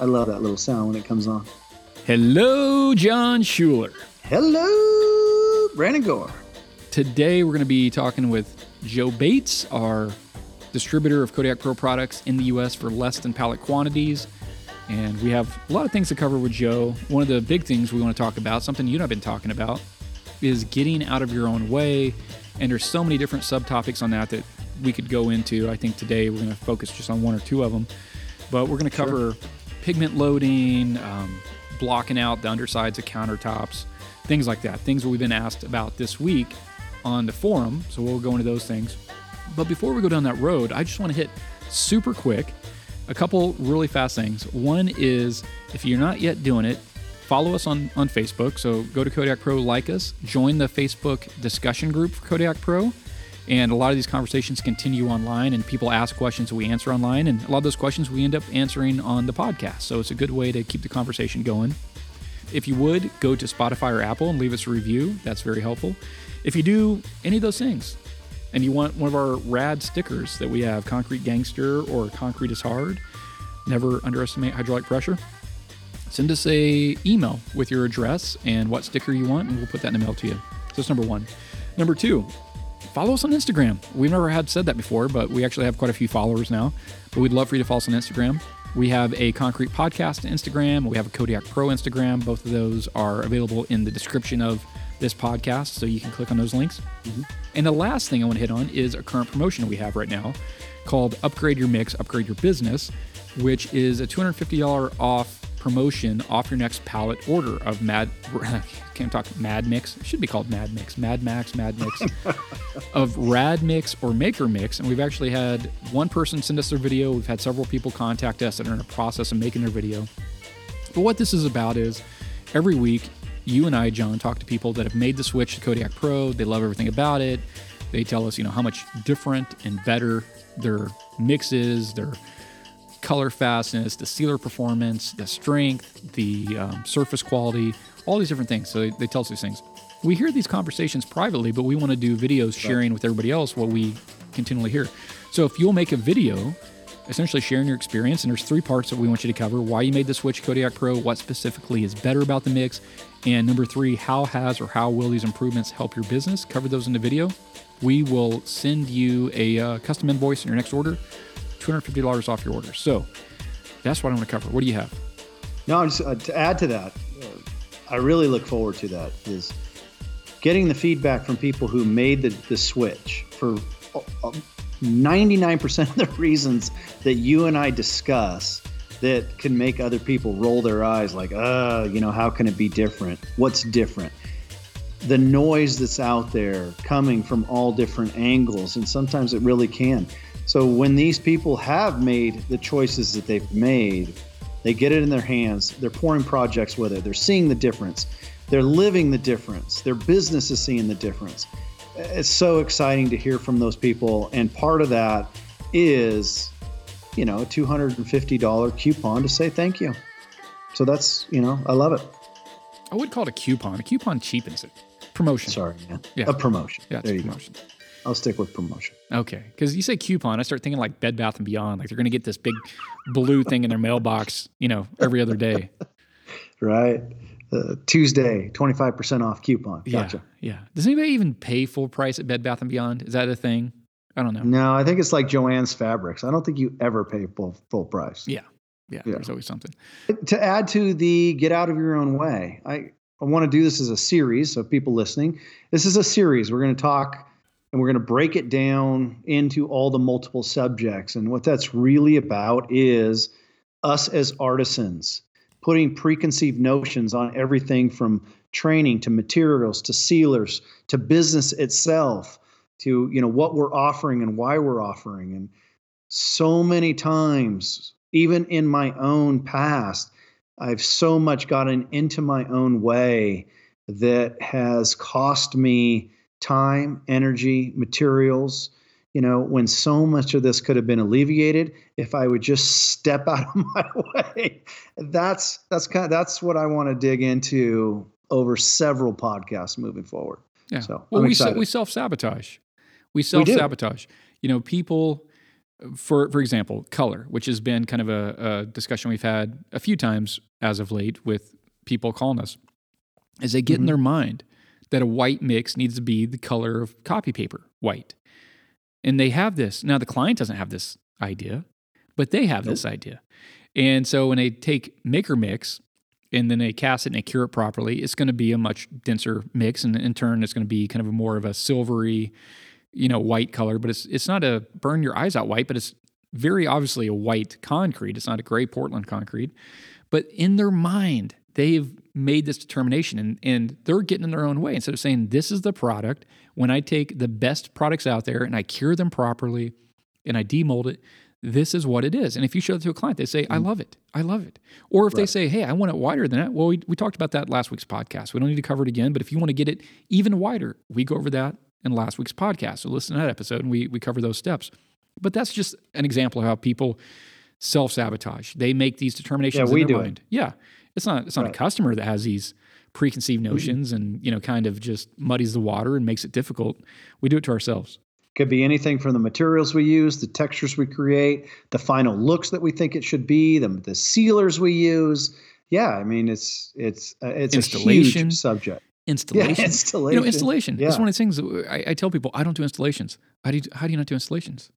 I love that little sound when it comes on. Hello, Jon Schuler. Hello, Brandon Gore. Today we're going to be talking with Joe Bates, our distributor of Kodiak Pro products in the US for less than pallet quantities. And we have a lot of things to cover with Joe. One of the big things we want to talk about, something you and I have been talking about, is getting out of your own way. And there's so many different subtopics on that that we could go into. I think today we're going to focus just on one or two of them. But we're going to cover sure. pigment loading, um, blocking out the undersides of countertops, things like that. Things we've been asked about this week on the forum. So we'll go into those things. But before we go down that road, I just want to hit super quick a couple really fast things. One is if you're not yet doing it, follow us on, on Facebook. So go to Kodiak Pro, like us, join the Facebook discussion group for Kodiak Pro. And a lot of these conversations continue online, and people ask questions we answer online. And a lot of those questions we end up answering on the podcast. So it's a good way to keep the conversation going. If you would, go to Spotify or Apple and leave us a review. That's very helpful. If you do any of those things, and you want one of our rad stickers that we have Concrete Gangster or Concrete is Hard, never underestimate hydraulic pressure. Send us a email with your address and what sticker you want, and we'll put that in the mail to you. So that's number one. Number two, follow us on Instagram. We've never had said that before, but we actually have quite a few followers now. But we'd love for you to follow us on Instagram. We have a Concrete Podcast on Instagram. We have a Kodiak Pro Instagram. Both of those are available in the description of this podcast, so you can click on those links. Mm-hmm. And the last thing I want to hit on is a current promotion we have right now called Upgrade Your Mix, Upgrade Your Business, which is a $250 off promotion off your next pallet order of Mad. Can't talk Mad Mix. It should be called Mad Mix, Mad Max, Mad Mix of Rad Mix or Maker Mix. And we've actually had one person send us their video. We've had several people contact us that are in the process of making their video. But what this is about is every week, you and I, Jon, talk to people that have made the switch to Kodiak Pro. They love everything about it. They tell us, you know, how much different and better their mix is, their color fastness, the sealer performance, the strength, the um, surface quality, all these different things. So they, they, tell us these things. We hear these conversations privately, but we want to do videos sharing with everybody else what we continually hear. So if you'll make a video essentially sharing your experience, and there's three parts that we want you to cover why you made the switch Kodiak Pro, what specifically is better about the mix, and number three, how has or how will these improvements help your business? Cover those in the video. We will send you a uh, custom invoice in your next order $250 off your order. So that's what I want to cover. What do you have? No, just, uh, to add to that, uh, I really look forward to that is getting the feedback from people who made the, the switch for uh, 99% of the reasons that you and I discuss that can make other people roll their eyes like, uh, you know, how can it be different? What's different? The noise that's out there coming from all different angles, and sometimes it really can. So when these people have made the choices that they've made, they get it in their hands, they're pouring projects with it, they're seeing the difference, they're living the difference, their business is seeing the difference. It's so exciting to hear from those people. And part of that is, you know, a $250 coupon to say thank you. So that's, you know, I love it. I would call it a coupon. A coupon cheapens it. Promotion. Sorry, man. Yeah. A promotion. Yeah, there you promotion. Go. I'll stick with promotion. Okay, because you say coupon, I start thinking like Bed Bath and Beyond, like they're going to get this big blue thing in their mailbox, you know, every other day. right. Uh, Tuesday, twenty five percent off coupon. Gotcha. Yeah, yeah. Does anybody even pay full price at Bed Bath and Beyond? Is that a thing? I don't know. No, I think it's like Jo-Ann's Fabrics. I don't think you ever pay full full price. Yeah. Yeah, yeah. There's always something. To add to the get out of your own way, I I want to do this as a series. So people listening, this is a series. We're going to talk and we're going to break it down into all the multiple subjects. And what that's really about is us as artisans putting preconceived notions on everything from training to materials to sealers to business itself to you know what we're offering and why we're offering and so many times even in my own past i've so much gotten into my own way that has cost me time, energy, materials. You know, when so much of this could have been alleviated if I would just step out of my way. That's that's kind of, that's what I want to dig into over several podcasts moving forward. Yeah. So well, we we self sabotage. We self sabotage. You know, people for for example, color, which has been kind of a, a discussion we've had a few times as of late with people calling us, is they get mm-hmm. in their mind that a white mix needs to be the color of copy paper, white. And they have this. Now the client doesn't have this idea, but they have nope. this idea. And so when they take maker mix and then they cast it and they cure it properly, it's going to be a much denser mix. And in turn, it's going to be kind of a more of a silvery, you know, white color. But it's it's not a burn your eyes out white, but it's very obviously a white concrete. It's not a gray Portland concrete. But in their mind, they've made this determination and, and they're getting in their own way. Instead of saying, this is the product, when I take the best products out there and I cure them properly and I demold it, this is what it is. And if you show it to a client, they say, I mm-hmm. love it. I love it. Or if right. they say, hey, I want it wider than that, well, we, we talked about that last week's podcast. We don't need to cover it again, but if you want to get it even wider, we go over that in last week's podcast. So listen to that episode and we, we cover those steps. But that's just an example of how people self sabotage. They make these determinations yeah, we in their do mind. It. Yeah. It's not it's not right. a customer that has these preconceived mm-hmm. notions mm-hmm. and, you know, kind of just muddies the water and makes it difficult. We do it to ourselves. Could be anything from the materials we use, the textures we create, the final looks that we think it should be, the, the sealers we use. Yeah, I mean it's it's uh, it's a huge subject. Installation. Yeah, installation. You know, installation. Yeah. That's one of the things I, I, tell people. I don't do installations. How do you how do you not do installations?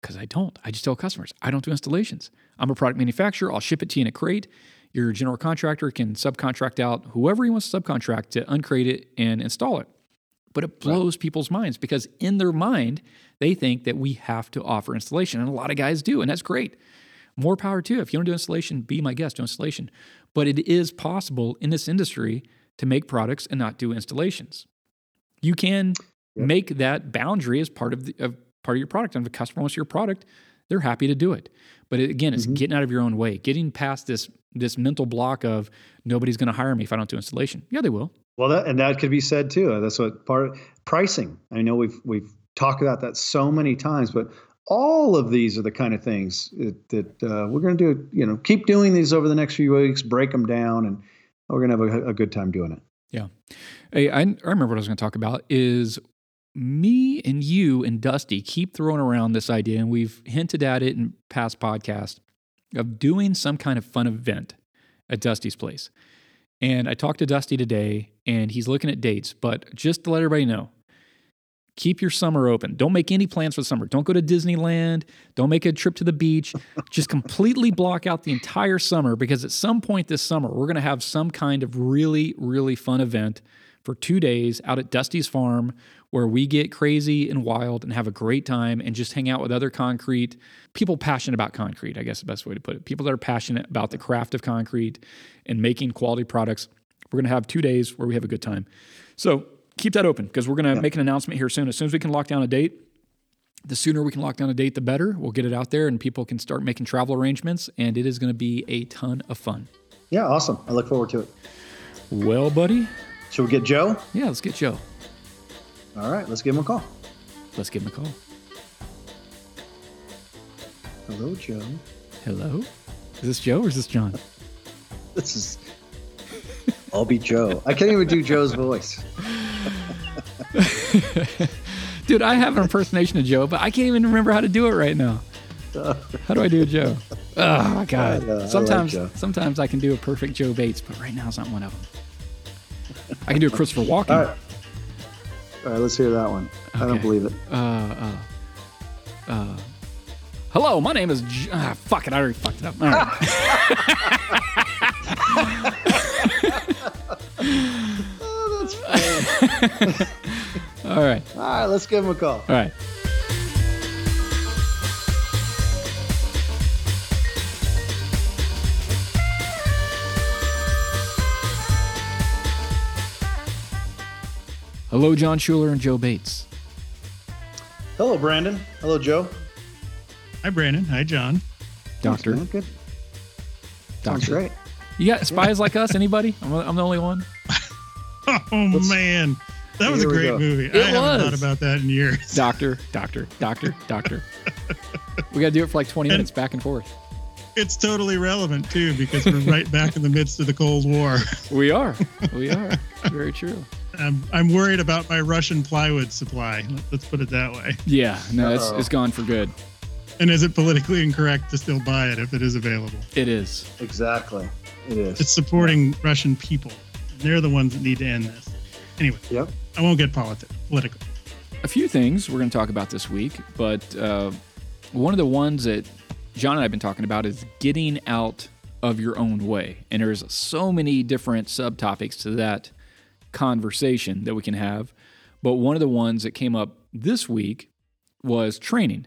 Because I don't. I just tell customers I don't do installations. I'm a product manufacturer. I'll ship it to you in a crate. Your general contractor can subcontract out whoever he wants to subcontract to uncrate it and install it but it blows right. people's minds because in their mind they think that we have to offer installation and a lot of guys do and that's great more power to if you don't do installation be my guest do installation but it is possible in this industry to make products and not do installations you can yep. make that boundary as part of the of part of your product and if a customer wants your product they're happy to do it but it, again it's mm-hmm. getting out of your own way getting past this this mental block of nobody's going to hire me if i don't do installation yeah they will well, that, and that could be said too. That's what part of pricing. I know we've we've talked about that so many times, but all of these are the kind of things that, that uh, we're going to do. You know, keep doing these over the next few weeks, break them down, and we're going to have a, a, good time doing it. Yeah. Hey, I, I remember what I was going to talk about is me and you and Dusty keep throwing around this idea, and we've hinted at it in past podcasts of doing some kind of fun event at Dusty's place. And I talked to Dusty today, and he's looking at dates. But just to let everybody know, keep your summer open. Don't make any plans for the summer. Don't go to Disneyland. Don't make a trip to the beach. just completely block out the entire summer because at some point this summer, we're going to have some kind of really, really fun event for two days out at Dusty's farm where we get crazy and wild and have a great time and just hang out with other concrete people passionate about concrete, I guess the best way to put it. People that are passionate about the craft of concrete and making quality products. We're going to have two days where we have a good time. So keep that open because we're going to yeah. make an announcement here soon. As soon as we can lock down a date, the sooner we can lock down a date, the better. We'll get it out there and people can start making travel arrangements, and it is going to be a ton of fun. Yeah, awesome. I look forward to it. Well, buddy. Should we get Joe? Yeah, let's get Joe. All right, let's give him a call. Let's give him a call. Hello, Joe. Hello? Is this Joe or is this Jon? this is. I'll be Joe. I can't even do Joe's voice. Dude, I have an impersonation of Joe, but I can't even remember how to do it right now. How do I do a Joe? Oh my god! I, uh, sometimes, I like sometimes I can do a perfect Joe Bates, but right now it's not one of them. I can do a Christopher Walken. All right, All right let's hear that one. Okay. I don't believe it. Uh, uh, uh, hello, my name is. J- ah, fuck it, I already fucked it up. All right. oh, that's funny. All right. All right, let's give him a call. All right. Hello, Jon Schuler and Joe Bates. Hello, Brandon. Hello, Joe. Hi, Brandon. Hi, Jon. Doctor. Good. Doctor. Sounds great. You got spies like us? Anybody? I'm, I'm the only one. oh Let's, man, that was a great movie. It I was. haven't thought about that in years. Doctor, doctor, doctor, doctor. we got to do it for like 20 and minutes back and forth. It's totally relevant too because we're right back in the midst of the Cold War. We are. We are. Very true. I'm, I'm worried about my Russian plywood supply. Let's put it that way. Yeah, no, it's, it's gone for good. And is it politically incorrect to still buy it if it is available? It is. Exactly. It is. It's supporting Russian people. They're the ones that need to end this. Anyway, Yep. I won't get politi- political. A few things we're going to talk about this week, but uh, one of the ones that Jon and I have been talking about is getting out of your own way. And there's so many different subtopics to that conversation that we can have. But one of the ones that came up this week was training.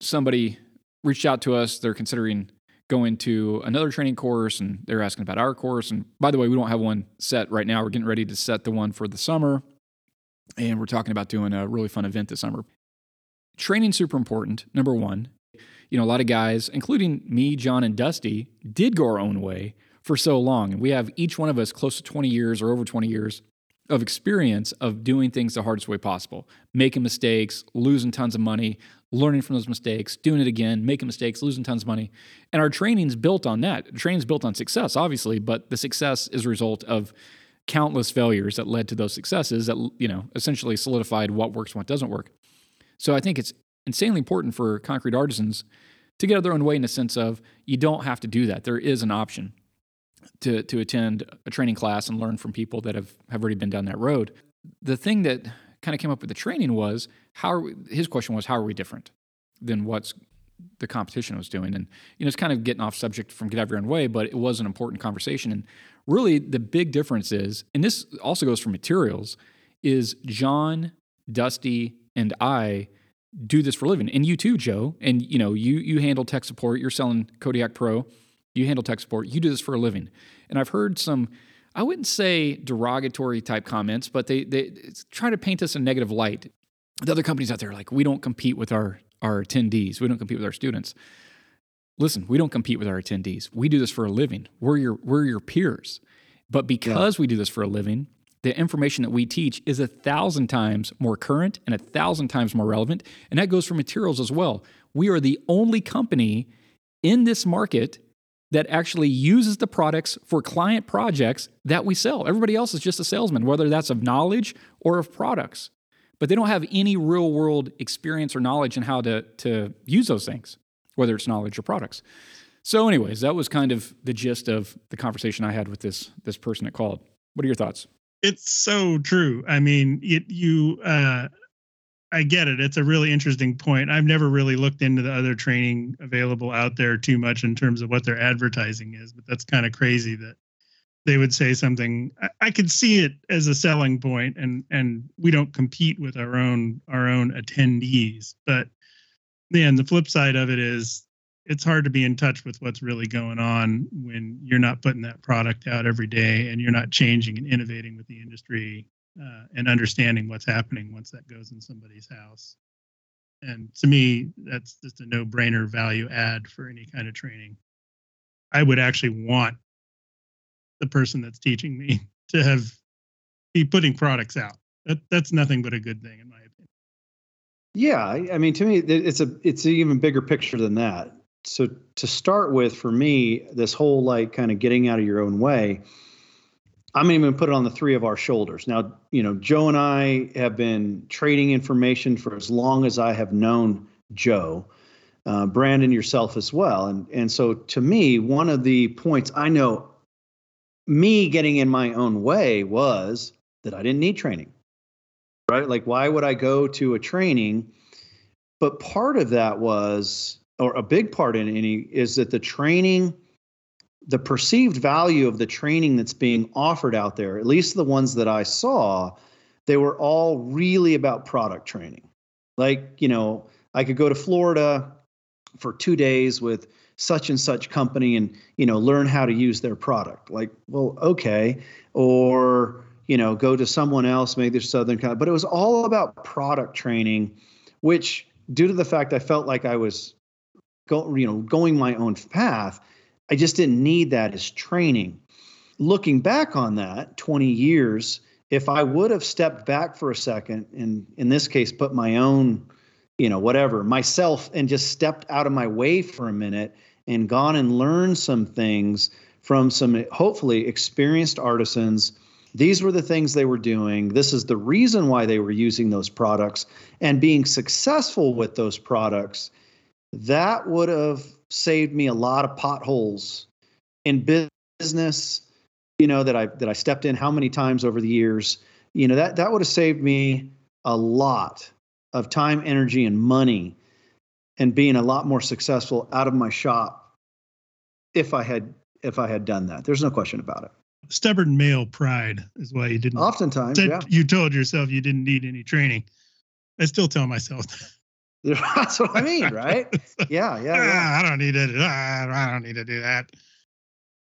Somebody reached out to us. They're considering going to another training course and they're asking about our course. And by the way, we don't have one set right now. We're getting ready to set the one for the summer. And we're talking about doing a really fun event this summer. Training's super important, number one. You know, a lot of guys, including me, Jon, and Dusty, did go our own way for so long. And we have each one of us close to 20 years or over 20 years of experience of doing things the hardest way possible, making mistakes, losing tons of money, learning from those mistakes, doing it again, making mistakes, losing tons of money. And our training's built on that. Training's built on success, obviously, but the success is a result of countless failures that led to those successes that, you know, essentially solidified what works what doesn't work. So I think it's insanely important for concrete artisans to get out of their own way in the sense of you don't have to do that. There is an option to to attend a training class and learn from people that have, have already been down that road. The thing that kind of came up with the training was how are we, his question was how are we different than what's the competition was doing? And you know it's kind of getting off subject from get out of your own way but it was an important conversation. And really the big difference is and this also goes for materials is jon dusty and i do this for a living. And you too joe. And you know you you handle tech support. You're selling kodiak pro you handle tech support you do this for a living. And i've heard some i wouldn't say derogatory type comments but they they try to paint us in a negative light. The other companies out there are like we don't compete with our our attendees. We don't compete with our students. Listen we don't compete with our attendees. We do this for a living. We're your we're your peers. But because we do this for a living the information that we teach is a thousand times more current and a thousand times more relevant. And that goes for materials as well. We are the only company in this market that actually uses the products for client projects that we sell everybody else is just a salesman whether that's of knowledge or of products but they don't have any real world experience or knowledge in how to, to use those things, whether it's knowledge or products. So, anyways, that was kind of the gist of the conversation I had with this this person that called. What are your thoughts? It's so true. I mean, it, you, uh, I get it. It's a really interesting point. I've never really looked into the other training available out there too much in terms of what their advertising is, but that's kind of crazy that they would say something I, I could see it as a selling point and and we don't compete with our own our own attendees but then the flip side of it is it's hard to be in touch with what's really going on when you're not putting that product out every day and you're not changing and innovating with the industry uh, and understanding what's happening once that goes in somebody's house and to me that's just a no-brainer value add for any kind of training i would actually want the person that's teaching me to have be putting products out. That that's nothing but a good thing in my opinion. Yeah, I I mean, to me, it's a it's an even bigger picture than that. So to start with, for me, this whole like kind of getting out of your own way, I'm even put it on the three of our shoulders. Now, you know, Joe and I have been trading information for as long as I have known Joe, uh, Brandon, yourself as well, and and so to me, one of the points I know, me getting in my own way was that I didn't need training right? Like, why would I go to a training? But part of that was, or a big part in any, is that the training, the perceived value of the training that's being offered out there, at least the ones that I saw, they were all really about product training. Like, you know, I could go to Florida for two days with such and such company and, you know, learn how to use their product. Like, well, okay. Or, you know, go to someone else, maybe there's Southern kind, but it was all about product training, which due to the fact I felt like I was go, you know, going my own path, I just didn't need that as training. Looking back on that 20 years, if I would have stepped back for a second and in this case put my own, you know, whatever, myself and just stepped out of my way for a minute and gone and learned some things from some hopefully experienced artisans these were the things they were doing. This is the reason why they were using those products and being successful with those products. That would have saved me a lot of potholes in business, you know, that I that I stepped in how many times over the years. You know, that that would have saved me a lot of time, energy, and money and being a lot more successful out of my shop if I had if I had done that. There's no question about it. Stubborn male pride is why you didn't. Oftentimes, yeah. you told yourself you didn't need any training. I still tell myself that. That's what I mean, right? yeah, yeah, yeah. Ah, I don't need to. I don't need to do that.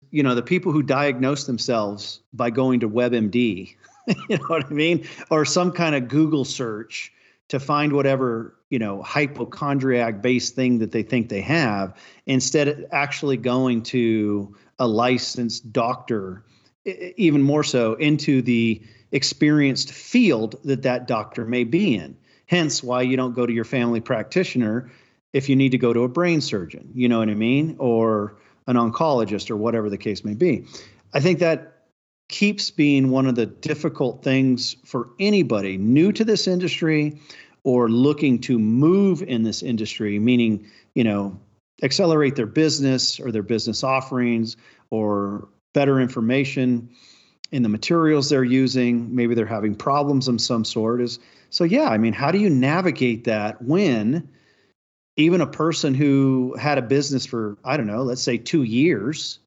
You know, the people who diagnose themselves by going to WebMD, you know what I mean, or some kind of Google search to find whatever you know hypochondriac based thing that they think they have, instead of actually going to a licensed doctor, even more so into the experienced field that that doctor may be in Hence why you don't go to your family practitioner if you need to go to a brain surgeon, you know what I mean? Or an oncologist or whatever the case may be. I think that keeps being one of the difficult things for anybody new to this industry or looking to move in this industry, meaning, you know, accelerate their business or their business offerings or better information in the materials they're using. Maybe they're having problems of some sort. Is so, yeah, I mean, how do you navigate that when even a person who had a business for, I don't know, let's say two years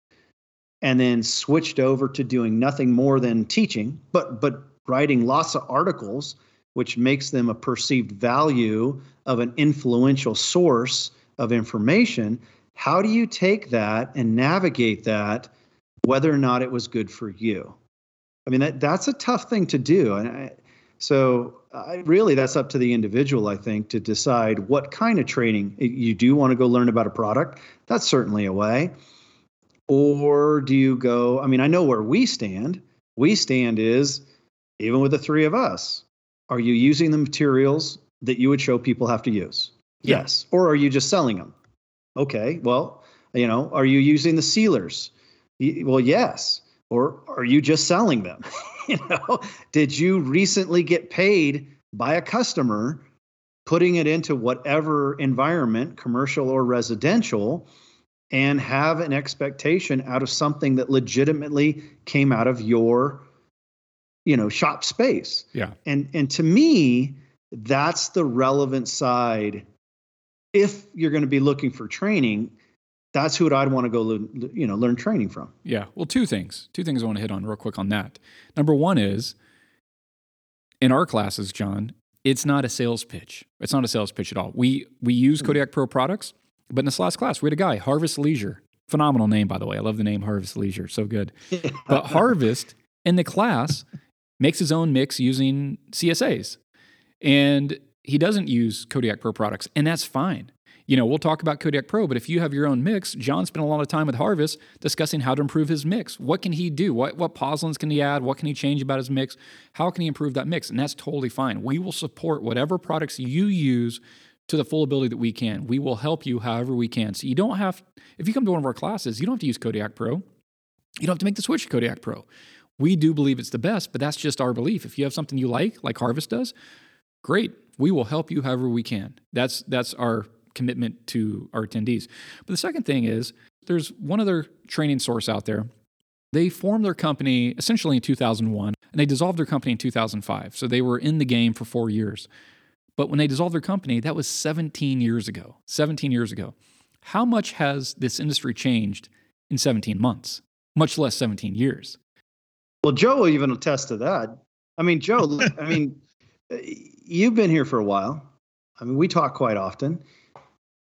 and then switched over to doing nothing more than teaching, but but writing lots of articles, which makes them a perceived value of an influential source of information. How do you take that and navigate that, whether or not it was good for you? I mean, that that's a tough thing to do, and I, so I, really, that's up to the individual, I think, to decide what kind of training you do want to go learn about a product. That's certainly a way. Or do you go? I mean, I know where we stand. We stand is even with the three of us, are you using the materials that you would show people have to use? Yeah. Yes. Or are you just selling them? Okay. Well, you know, are you using the sealers? Well, yes. Or are you just selling them? you know, did you recently get paid by a customer putting it into whatever environment, commercial or residential, and have an expectation out of something that legitimately came out of your you know shop space yeah and and to me that's the relevant side if you're going to be looking for training that's who I'd want to go, you know, learn training from. Yeah. Well, two things. Two things I want to hit on real quick on that. Number one is in our classes, Jon, it's not a sales pitch. It's not a sales pitch at all. We we use hmm. Kodiak Pro products, but in this last class, we had a guy, Harvest Leisure. Phenomenal name, by the way. I love the name Harvest Leisure. So good. but Harvest in the class makes his own mix using CSAs. And he doesn't use Kodiak Pro products, and that's fine you know, we'll talk about Kodiak Pro, but if you have your own mix, Jon spent a lot of time with Harvest discussing how to improve his mix. What can he do? What what pozzolans can he add? What can he change about his mix? How can he improve that mix? And that's totally fine. We will support whatever products you use to the full ability that we can. We will help you however we can. So you don't have if you come to one of our classes, you don't have to use Kodiak Pro. You don't have to make the switch to Kodiak Pro. We do believe it's the best, but that's just our belief. If you have something you like, like Harvest does, great. We will help you however we can. That's that's our commitment to our attendees. But the second thing is there's one other training source out there. They formed their company essentially in 2001 and they dissolved their company in 2005. So they were in the game for four years. But when they dissolved their company, that was 17 years ago. 17 years ago. How much has this industry changed in 17 months, much less 17 years? Well, Joe will even attest to that. I mean, Joe, I mean, you've been here for a while. I mean, we talk quite often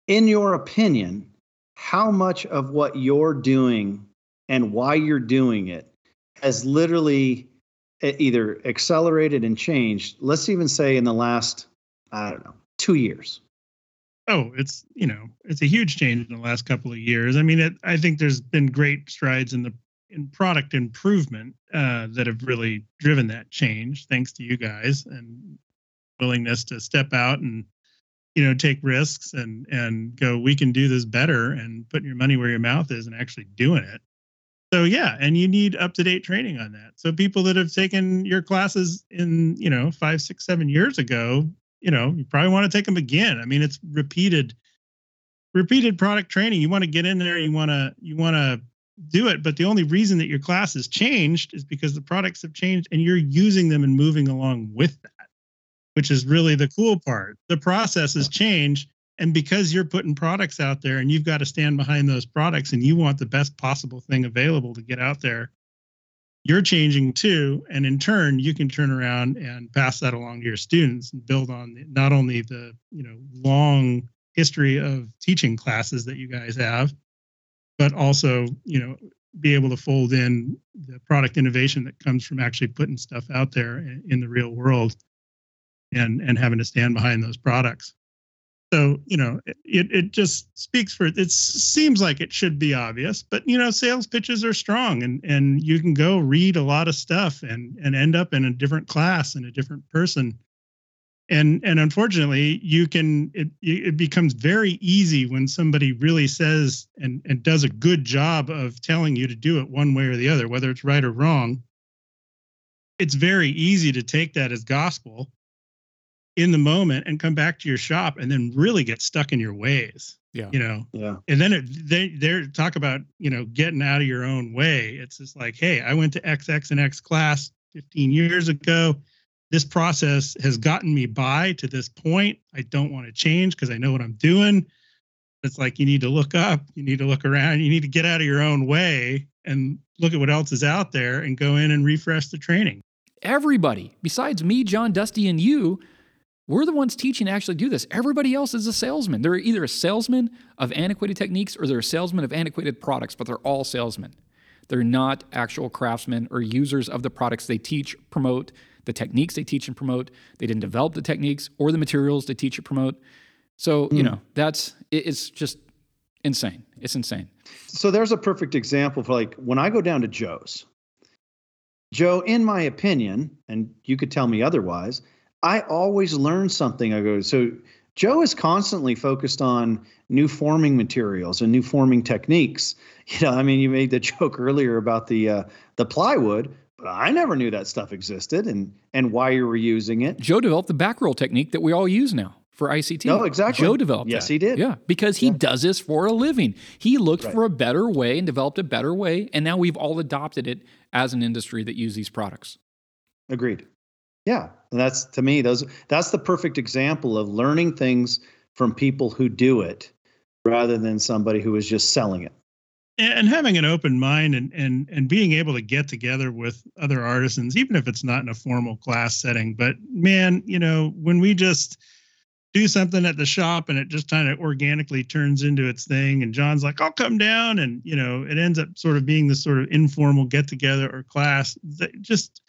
in your opinion, how much of what you're doing and why you're doing it has literally either accelerated and changed, let's even say in the last, I don't know, two years? Oh, it's you know it's a huge change in the last couple of years. I mean, it, I think there's been great strides in the in product improvement uh, that have really driven that change, thanks to you guys and willingness to step out and you know take risks and and go we can do this better and putting your money where your mouth is and actually doing it. So yeah and you need up to date training on that. So people that have taken your classes in you know five six seven years ago you know you probably want to take them again. I mean it's repeated repeated product training. You want to get in there, you want to you want to do it, but the only reason that your class has changed is because the products have changed and you're using them and moving along with that, which is really the cool part. The processes change. and because you're putting products out there and you've got to stand behind those products and you want the best possible thing available to get out there you're changing too and in turn you can turn around and pass that along to your students and build on not only the you know long history of teaching classes that you guys have but also you know be able to fold in the product innovation that comes from actually putting stuff out there in the real world and and having to stand behind those products. So you know it, it just speaks for it seems like it should be obvious but you know sales pitches are strong and and you can go read a lot of stuff and and end up in a different class and a different person. And and unfortunately you can it it becomes very easy when somebody really says and and does a good job of telling you to do it one way or the other whether it's right or wrong. It's very easy to take that as gospel in the moment and come back to your shop and then really get stuck in your ways. Yeah. You know. Yeah. And then it, they they talk about you know getting out of your own way. It's just like, hey, I went to XX and X class 15 years ago. This process has gotten me by to this point. I don't want to change because I know what I'm doing. It's like you need to look up, you need to look around, you need to get out of your own way and look at what else is out there and go in and refresh the training. Everybody, besides me, Jon, Dusty, and you, we're the ones teaching to actually do this. Everybody else is a salesman. They're either a salesman of antiquated techniques or they're a salesman of antiquated products, but they're all salesmen. They're not actual craftsmen or users of the products they teach, promote, the techniques they teach and promote. They didn't develop the techniques or the materials they teach or promote. So, mm. you hmm. know, that's it's just insane. It's insane. So there's a perfect example for like when I go down to Joe's. Joe, in my opinion, and you could tell me otherwise, I always learn something. I go, so Joe is constantly focused on new forming materials and new forming techniques. You know, I mean, you made the joke earlier about the uh, the plywood, but I never knew that stuff existed and and why you were using it. Joe developed the back roll technique that we all use now for ICT. No, exactly. Joe developed yes, that. he did. Yeah, because he yeah. does this for a living. He looked right. for a better way and developed a better way, and now we've all adopted it as an industry that use these products. Agreed. Yeah, and that's to me those that's the perfect example of learning things from people who do it rather than somebody who is just selling it. And having an open mind and and and being able to get together with other artisans, even if it's not in a formal class setting. But man, you know, when we just do something at the shop and it just kind of organically turns into its thing and jon's like i'll come down and you know it ends up sort of being this sort of informal get together or class that just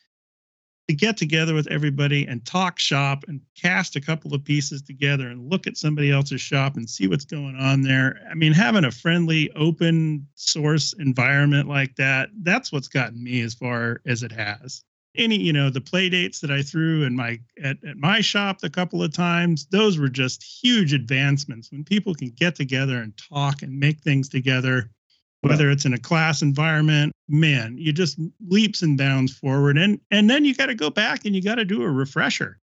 to get together with everybody and talk shop and cast a couple of pieces together and look at somebody else's shop and see what's going on there. I mean, having a friendly, open source environment like that, that's what's gotten me as far as it has. Any, you know, the play dates that I threw in my at, at my shop a couple of times, those were just huge advancements when people can get together and talk and make things together whether it's in a class environment man you just leaps and bounds forward. And and then you got to go back and you got to do a refresher.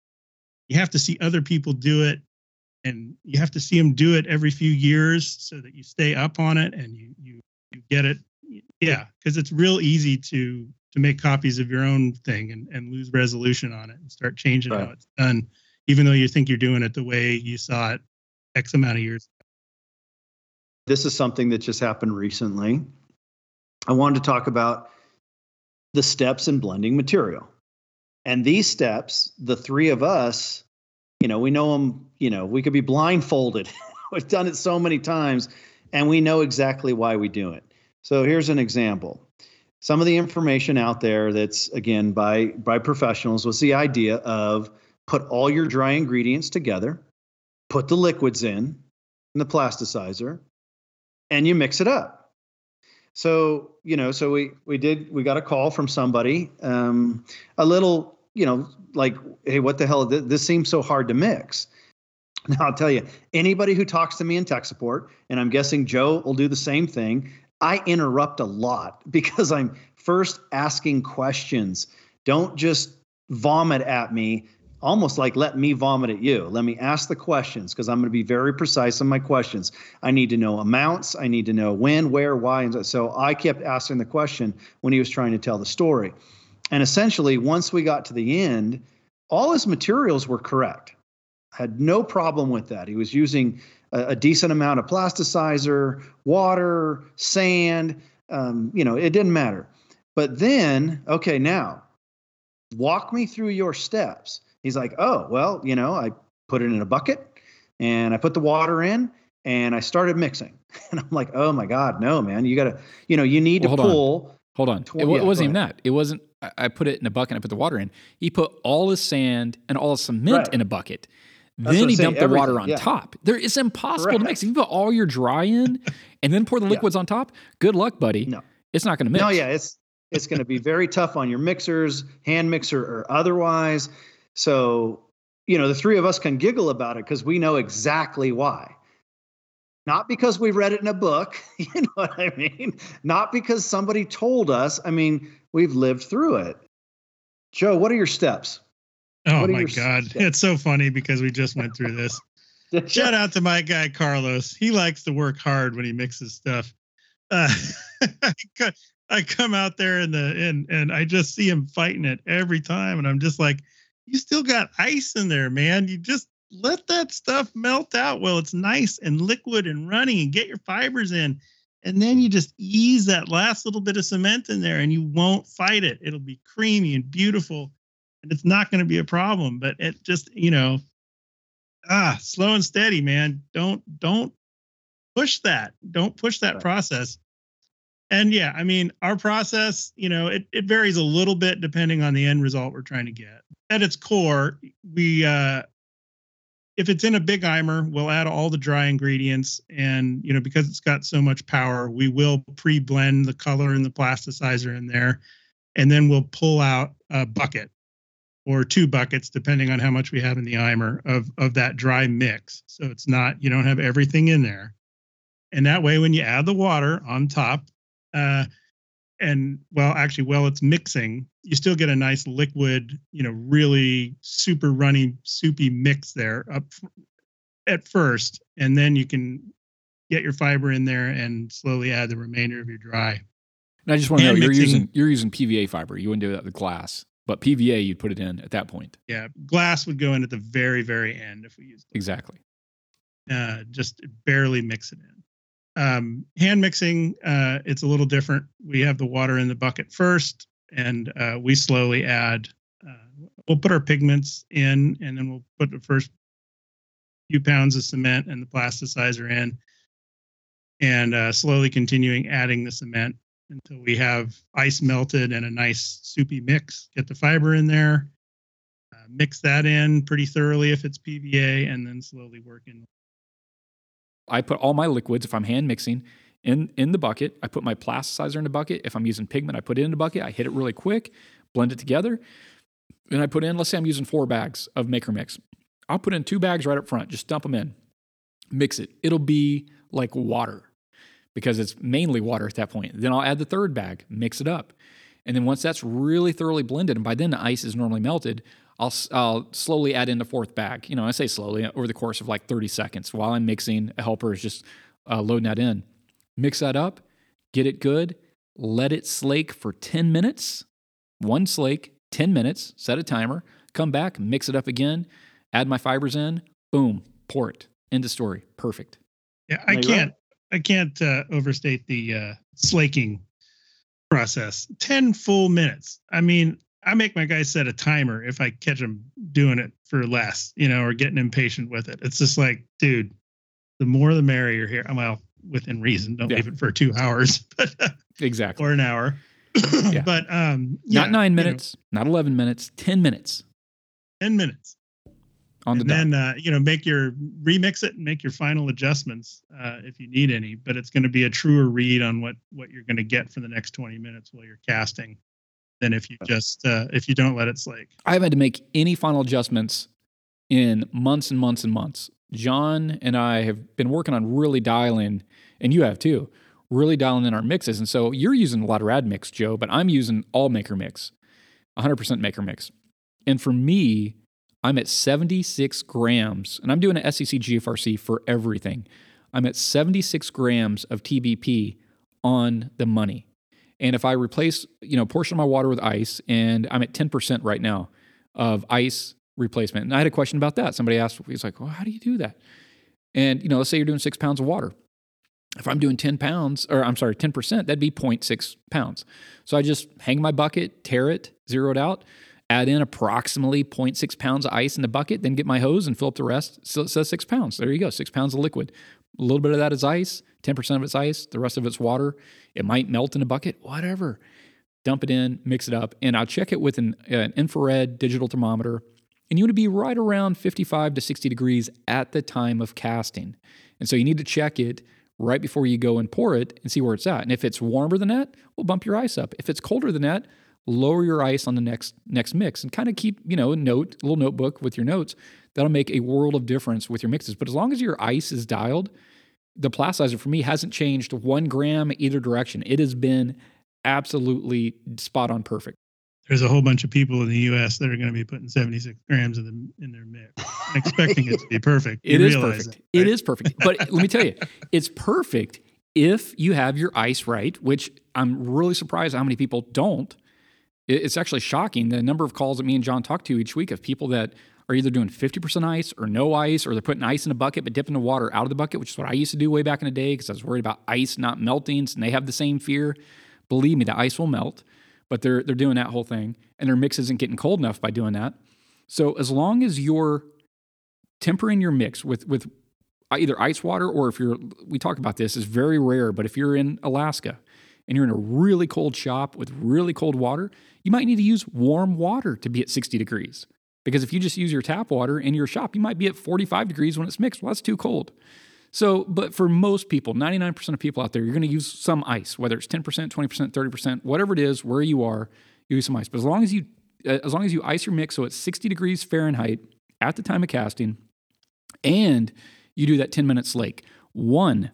You have to see other people do it and you have to see them do it every few years so that you stay up on it and you you, you get it. Yeah because it's real easy to to make copies of your own thing and, and lose resolution on it and start changing right. how it's done even though you think you're doing it the way you saw it x amount of years this is something that just happened recently. I wanted to talk about the steps in blending material. And these steps, the three of us, you know, we know them, you know, we could be blindfolded. We've done it so many times and we know exactly why we do it. So here's an example. Some of the information out there that's again by by professionals was the idea of put all your dry ingredients together, put the liquids in, in the plasticizer, and you mix it up. So, you know, so we we did we got a call from somebody, um, a little, you know, like, hey, what the hell? This seems so hard to mix. Now I'll tell you, anybody who talks to me in tech support, and I'm guessing Joe will do the same thing. I interrupt a lot because I'm first asking questions. Don't just vomit at me almost like let me vomit at you. Let me ask the questions because I'm going to be very precise in my questions. I need to know amounts. I need to know when, where, why. And so I kept asking the question when he was trying to tell the story. And essentially, once we got to the end, all his materials were correct. Had no problem with that. He was using a, a decent amount of plasticizer, water, sand. Um, you know, it didn't matter. But then, okay, now walk me through your steps. He's like, oh, well, you know, I put it in a bucket and I put the water in and I started mixing. And I'm like, oh my God, no, man, you got to, you know, you need well, to pull. On. Hold on. 20, it, yeah, wasn't even that. It wasn't, I put it in a bucket and I put the water in. He put all his sand and all his cement right. in a bucket. That's then he dumped the water on yeah. top. There, it's impossible Correct. to mix. If you put all your dry in and then pour the liquids yeah. on top, good luck, buddy. No. It's not going to mix. No, yeah, it's it's going to be very tough on your mixers, hand mixer or otherwise. So, you know, the three of us can giggle about it because we know exactly why. Not because we read it in a book, you know what I mean? Not because somebody told us. I mean, we've lived through it. Joe, what are your steps? Oh my God. Steps? It's so funny because we just went through this. Shout out to my guy, Carlos. He likes to work hard when he mixes stuff. Uh, I come out there in the and and I just see him fighting it every time, and I'm just like, you still got ice in there, man. You just let that stuff melt out while it's nice and liquid and running, and get your fibers in, and then you just ease that last little bit of cement in there, and you won't fight it. It'll be creamy and beautiful, and it's not going to be a problem. But it just you know, ah, slow and steady, man. Don't don't push that. Don't push that right. process and yeah, I mean, our process, you know, it, it varies a little bit depending on the end result we're trying to get. At its core, we, uh, if it's in a big Imer, we'll add all the dry ingredients. And, you know, because it's got so much power, we will pre blend the color and the plasticizer in there. And then we'll pull out a bucket or two buckets, depending on how much we have in the Imer of, of that dry mix. So it's not, you don't have everything in there. And that way, when you add the water on top, uh, and well, actually, while it's mixing, you still get a nice liquid, you know, really super runny, soupy mix there up at first, and then you can get your fiber in there and slowly add the remainder of your dry. And I just want to know you're using you're using PVA fiber. You wouldn't do that with glass, but PVA you'd put it in at that point. Yeah, glass would go in at the very very end if we used exactly. Uh, just barely mix it in um, hand mixing, uh, it's a little different. We have the water in the bucket first, and uh, we slowly add. Uh, we'll put our pigments in, and then we'll put the first few pounds of cement and the plasticizer in, and uh, slowly continuing adding the cement until we have ice melted and a nice soupy mix. Get the fiber in there, uh, mix that in pretty thoroughly if it's PVA, and then slowly work in I put all my liquids, if I'm hand mixing, in, in the bucket. I put my plasticizer in the bucket. If I'm using pigment, I put it in the bucket. I hit it really quick, blend it together. And I put in, let's say I'm using four bags of Maker Mix. I'll put in two bags right up front, just dump them in, mix it. It'll be like water because it's mainly water at that point. Then I'll add the third bag, mix it up. And then once that's really thoroughly blended, and by then the ice is normally melted, I'll, I'll slowly add in the fourth bag. You know, I say slowly over the course of like 30 seconds while I'm mixing. A helper is just uh, loading that in. Mix that up, get it good, let it slake for 10 minutes. One slake, 10 minutes, set a timer, come back, mix it up again, add my fibers in, boom, pour it. End of story. Perfect. Yeah, I can't. I can't uh, overstate the uh, slaking process. 10 full minutes. I mean, I make my guys set a timer if I catch them doing it for less, you know, or getting impatient with it. It's just like, dude, the more the merrier here. Well, within reason. Don't yeah. leave it for two hours, but exactly or an hour. yeah. But um, not nine minutes, you know, not eleven minutes, ten minutes. Ten minutes. On the and then uh, you know make your remix it and make your final adjustments uh, if you need any. But it's going to be a truer read on what what you're going to get for the next twenty minutes while you're casting than if you just uh, if you don't let it slake. I haven't had to make any final adjustments in months and months and months. Jon and I have been working on really dialing, and you have too, really dialing in our mixes. And so you're using a lot of rad mix, Joe, but I'm using all maker mix, 100% maker mix. And for me, I'm at 76 grams, and I'm doing an SCC GFRC for everything. I'm at 76 grams of TBP on the money. And if I replace, you know, a portion of my water with ice, and I'm at 10% right now of ice replacement. And I had a question about that. Somebody asked, he's like, well, how do you do that? And, you know, let's say you're doing six pounds of water. If I'm doing 10 pounds, or I'm sorry, 10%, that'd be 0.6 pounds. So I just hang my bucket, tare it, zero it out, add in approximately 0.6 pounds of ice in the bucket, then get my hose and fill up the rest. So it says six pounds. There you go, six pounds of liquid. A little bit of that is ice, 10% of it's ice, the rest of it's water. It might melt in a bucket, whatever. Dump it in, mix it up, and I'll check it with an, an infrared digital thermometer. And you want to be right around 55 to 60 degrees at the time of casting. And so you need to check it right before you go and pour it and see where it's at. And if it's warmer than that, we'll bump your ice up. If it's colder than that, lower your ice on the next next mix and kind of keep, you know, a note, a little notebook with your notes. That'll make a world of difference with your mixes. But as long as your ice is dialed, the plasticizer for me hasn't changed one gram either direction. It has been absolutely spot on perfect. There's a whole bunch of people in the U.S. that are going to be putting 76 grams of them in their mix, expecting it to be perfect. You it is perfect. That, right? It is perfect. But let me tell you, it's perfect if you have your ice right, which I'm really surprised how many people don't. It's actually shocking the number of calls that me and Jon talk to each week of people that are either doing 50% ice or no ice, or they're putting ice in a bucket but dipping the water out of the bucket, which is what I used to do way back in the day because I was worried about ice not melting. And they have the same fear. Believe me, the ice will melt, but they're they're doing that whole thing, and their mix isn't getting cold enough by doing that. So as long as you're tempering your mix with with either ice water or if you're we talk about this is very rare, but if you're in Alaska and you're in a really cold shop with really cold water, you might need to use warm water to be at 60 degrees. Because if you just use your tap water in your shop, you might be at 45 degrees when it's mixed. Well, that's too cold. So, but for most people, 99% of people out there, you're going to use some ice, whether it's 10%, 20%, 30%, whatever it is, where you are, you use some ice. But as long as you uh, as long as you ice your mix so it's 60 degrees Fahrenheit at the time of casting, and you do that 10 minute slake. One,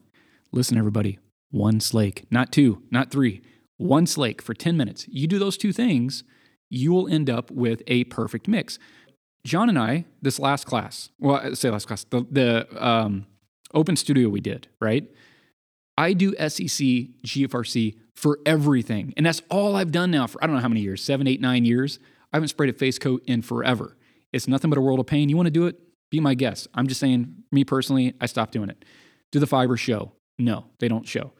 listen, everybody, one slake, not two, not three, one slake for 10 minutes. You do those two things, you will end up with a perfect mix. Jon and I, this last class, well, I say last class, the, the um, open studio we did, right? I do SCC, GFRC for everything. And that's all I've done now for I don't know how many years, seven, eight, nine years. I haven't sprayed a face coat in forever. It's nothing but a world of pain. You want to do it? Be my guest. I'm just saying, me personally, I stopped doing it. Do the fiber show? No, they don't show.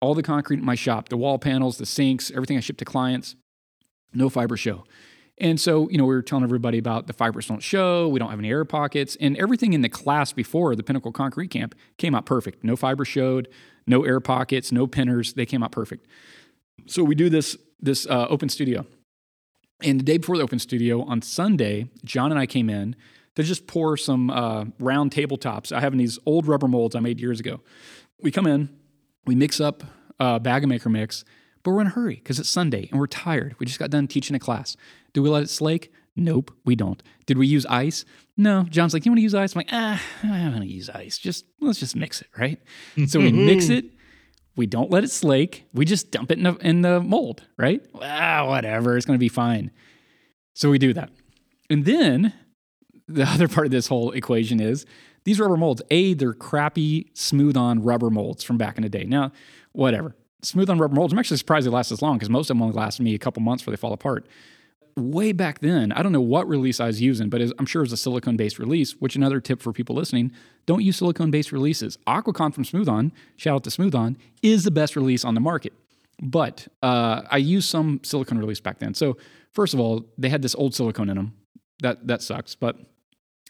All the concrete in my shop, the wall panels, the sinks, everything I ship to clients, no fiber show. And so, you know, we were telling everybody about the fibers don't show, we don't have any air pockets, and everything in the class before the Pinnacle Concrete Camp came out perfect. No fiber showed, no air pockets, no pinners, they came out perfect. So we do this this uh, open studio. And the day before the open studio on Sunday, Jon and I came in to just pour some uh, round tabletops. I have in these old rubber molds I made years ago. We come in, we mix up a bag of maker mix, but we're in a hurry because it's Sunday and we're tired. We just got done teaching a class. Do we let it slake? Nope, we don't. Did we use ice? No. Jon's like, you want to use ice? I'm like, ah, I don't want to use ice. Just let's just mix it, right? so we mix it. We don't let it slake. We just dump it in the, in the mold, right? Ah, whatever. It's going to be fine. So we do that. And then the other part of this whole equation is these rubber molds, A, they're crappy, smooth on rubber molds from back in the day. Now, whatever smooth on rubber molds. I'm actually surprised they last as long because most of them only last me a couple months before they fall apart. Way back then, I don't know what release I was using, but I'm sure it was a silicone based release, which another tip for people listening don't use silicone based releases. Aquacon from Smooth On, shout out to Smooth On, is the best release on the market. But uh, I used some silicone release back then. So, first of all, they had this old silicone in them. That, that sucks. But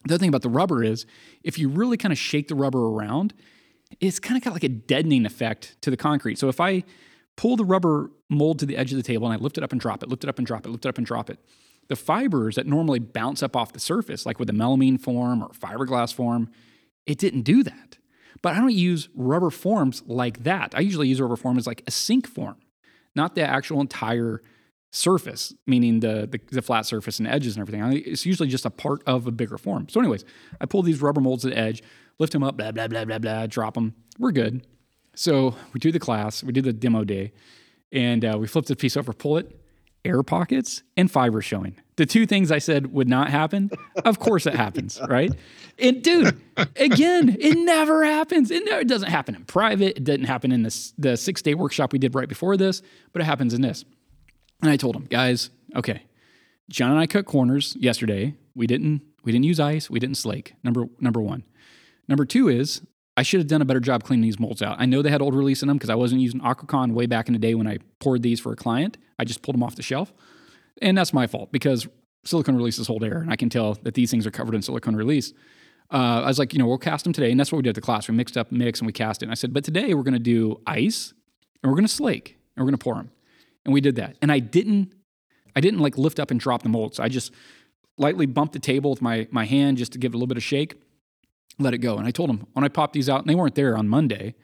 the other thing about the rubber is if you really kind of shake the rubber around, it's kind of got like a deadening effect to the concrete. So if I pull the rubber mold to the edge of the table and I lift it up and drop it, lift it up and drop it, lift it up and drop it, the fibers that normally bounce up off the surface, like with a melamine form or fiberglass form, it didn't do that. But I don't use rubber forms like that. I usually use rubber form as like a sink form, not the actual entire surface, meaning the, the, the flat surface and edges and everything. It's usually just a part of a bigger form. So, anyways, I pull these rubber molds to the edge, lift them up, blah, blah, blah, blah, blah, drop them. We're good. So we do the class, we do the demo day, and uh, we flip the piece over, pull it, air pockets and fiber showing. The two things I said would not happen. Of course it happens, right? And dude, again, it never happens. It never it doesn't happen in private. It didn't happen in this the six day workshop we did right before this, but it happens in this. And I told him, guys, okay, Jon and I cut corners yesterday. We didn't we didn't use ice. We didn't slake. Number number one. Number two is I should have done a better job cleaning these molds out. I know they had old release in them because I wasn't using Aquacon way back in the day when I poured these for a client. I just pulled them off the shelf. And that's my fault because silicone releases hold air. And I can tell that these things are covered in silicone release. Uh, I was like, you know, we'll cast them today. And that's what we did at the class. We mixed up mix and we cast it. And I said, but today we're going to do ice and we're going to slake and we're going to pour them. And we did that. And I didn't, I didn't like lift up and drop the molds. I just lightly bumped the table with my, my hand just to give it a little bit of shake let it go. And I told them when I popped these out, and they weren't there on Monday,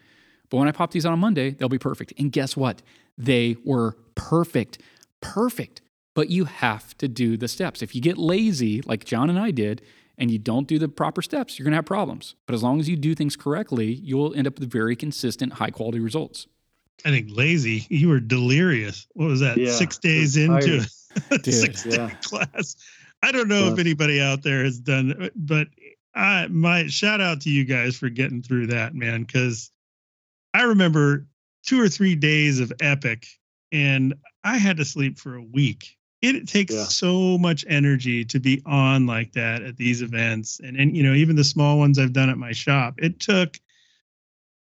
but when I pop these out on Monday, they'll be perfect. And guess what? They were perfect. Perfect. But you have to do the steps. If you get lazy, like Jon and I did, and you don't do the proper steps, you're going to have problems. But as long as you do things correctly, you'll end up with very consistent, high quality results. I think lazy. You were delirious. What was that? Yeah. Six days into a six day class. I don't know if anybody out there has done, but I my shout out to you guys for getting through that, man, because I remember two or three days of epic and I had to sleep for a week. It, takes yeah. so much energy to be on like that at these events. And and you know, even the small ones I've done at my shop, it took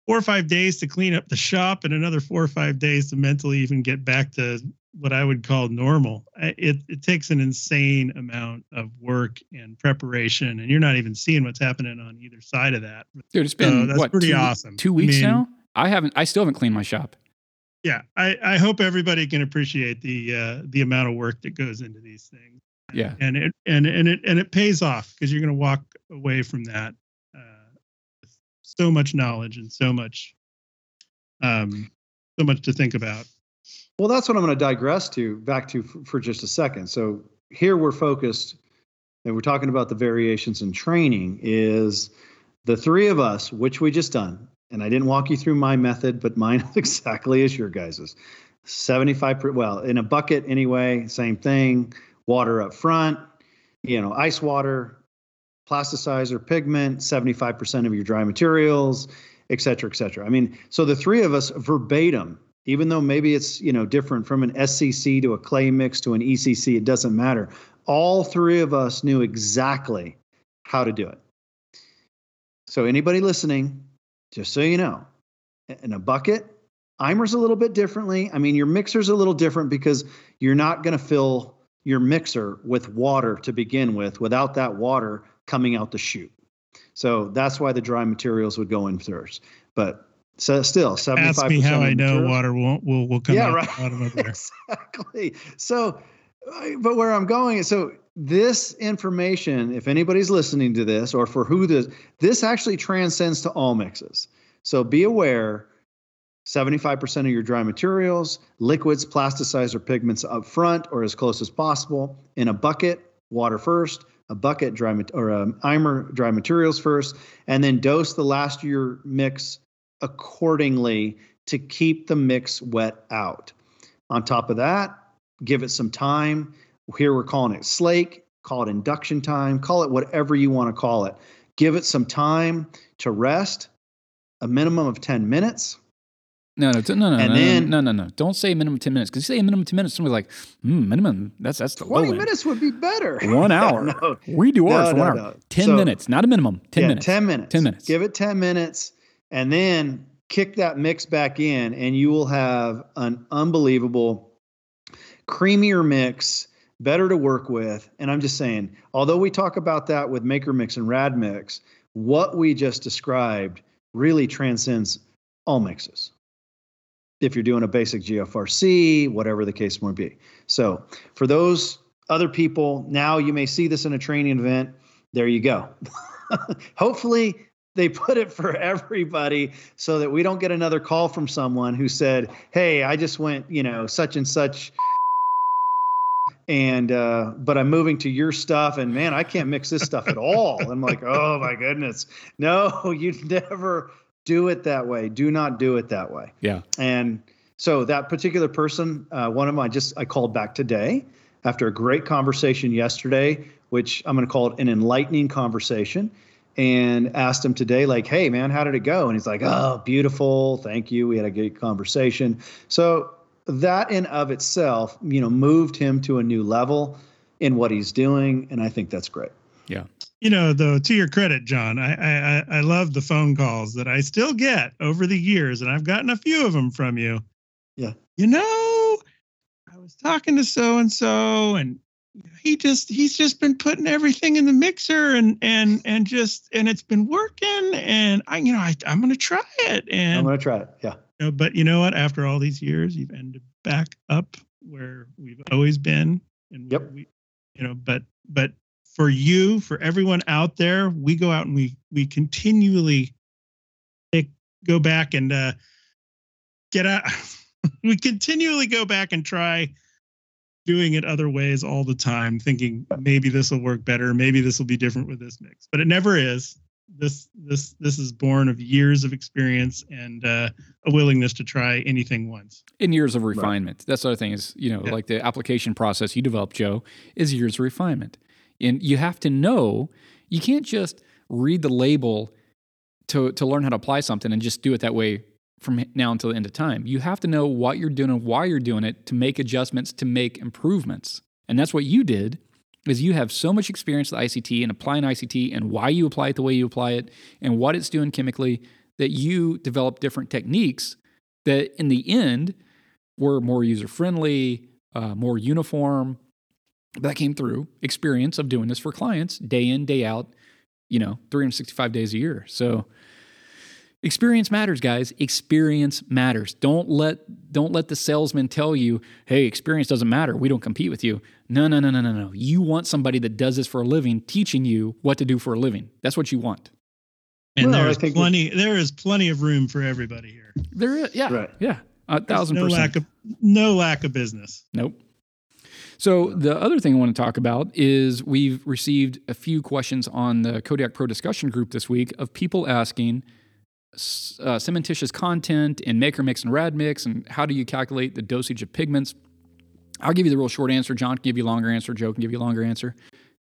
four or five days to clean up the shop and another four or five days to mentally even get back to what I would call normal. It it takes an insane amount of work and preparation, and you're not even seeing what's happening on either side of that. Dude, it's been that's what, pretty two, awesome. Two weeks I mean, now. I haven't. I still haven't cleaned my shop. Yeah, I I hope everybody can appreciate the uh, the amount of work that goes into these things. Yeah, and it and and it and it pays off because you're going to walk away from that uh, so much knowledge and so much um so much to think about well, that's what I'm going to digress to back to for, for just a second. So here we're focused, and we're talking about the variations in training. Is the three of us, which we just done, and I didn't walk you through my method, but mine is exactly as your guys's. 75 per, well in a bucket anyway same thing water up front you know ice water plasticizer pigment 75% of your dry materials et cetera et cetera i mean so the three of us verbatim even though maybe it's you know different from an SCC to a clay mix to an ECC, it doesn't matter. All three of us knew exactly how to do it. So anybody listening, just so you know, in a bucket, Imer's a little bit differently. I mean, your mixer's a little different because you're not going to fill your mixer with water to begin with without that water coming out the chute. So that's why the dry materials would go in first. But so still, seventy five. Ask me how I know water won't will will come yeah, out right. of there. exactly. So, but where I'm going is so this information, if anybody's listening to this, or for who this, this actually transcends to all mixes. So be aware. 75% of your dry materials, liquids, plasticizer pigments up front or as close as possible. In a bucket, water first, a bucket dry or a um, Imer dry materials first, and then dose the last of your mix accordingly to keep the mix wet out. On top of that, give it some time. Here we're calling it slake, call it induction time, call it whatever you want to call it. Give it some time to rest, a minimum of 10 minutes. No, no, no, no, and no, then, no, no, no. Don't say minimum ten minutes because you say minimum ten minutes, somebody's like, hmm, minimum. That's that's the twenty minutes would be better. One hour. no, we do ours no, no, one hour. Ten so, minutes, not a minimum. Ten yeah, minutes. Ten minutes. Ten minutes. Give it ten minutes, and then kick that mix back in, and you will have an unbelievable, creamier mix, better to work with. And I'm just saying, although we talk about that with Maker Mix and Rad Mix, what we just described really transcends all mixes. If you're doing a basic GFRC, whatever the case might be. So for those other people, now you may see this in a training event. There you go. Hopefully, they put it for everybody so that we don't get another call from someone who said, "Hey, I just went, you know, such and such and uh, but I'm moving to your stuff, and man, I can't mix this stuff at all. I'm like, oh my goodness, no, you never do it that way. Do not do it that way. Yeah. And So that particular person, uh, one of them, I just I called back today after a great conversation yesterday, which I'm going to call it an enlightening conversation, and asked him today, like, "Hey, man, how did it go?" And he's like, "Oh, beautiful, thank you. We had a good conversation." So that in of itself, you know, moved him to a new level in what he's doing, and I think that's great. Yeah. You know, though, to your credit, Jon, I, I I love the phone calls that I still get over the years, and I've gotten a few of them from you. Yeah. You know, I was talking to so and so, and he just he's just been putting everything in the mixer, and and and just and it's been working, and I you know I I'm gonna try it, and I'm gonna try it. Yeah. You know, but you know what? After all these years, you've ended back up where we've always been, and yep. we, you know, but but for you, for everyone out there, we go out and we we continually take, go back and uh, get out. we continually go back and try doing it other ways all the time, thinking maybe this will work better, maybe this will be different with this mix, but it never is. This this this is born of years of experience and uh, a willingness to try anything once. In years of refinement. Right. That's the other thing is you know yeah. like the application process you develop, Joe, is years of refinement, and you have to know you can't just read the label to to learn how to apply something and just do it that way from now until the end of time. You have to know what you're doing and why you're doing it to make adjustments, to make improvements. And that's what you did is you have so much experience with ICT and applying ICT and why you apply it the way you apply it and what it's doing chemically that you develop different techniques that in the end were more user friendly, uh, more uniform. That came through experience of doing this for clients day in, day out, you know, 365 days a year. So Experience matters, guys. Experience matters. Don't let don't let the salesman tell you, "Hey, experience doesn't matter. We don't compete with you." No, no, no, no, no, no. You want somebody that does this for a living, teaching you what to do for a living. That's what you want. And well, there's plenty. There is plenty of room for everybody here. There is, yeah, right. yeah, a thousand no percent. Lack of, no lack of business. Nope. So the other thing I want to talk about is we've received a few questions on the Kodiak Pro discussion group this week of people asking uh, cementitious content in Maker Mix and Rad Mix, and how do you calculate the dosage of pigments? I'll give you the real short answer. Jon can give you a longer answer. Joe can give you a longer answer.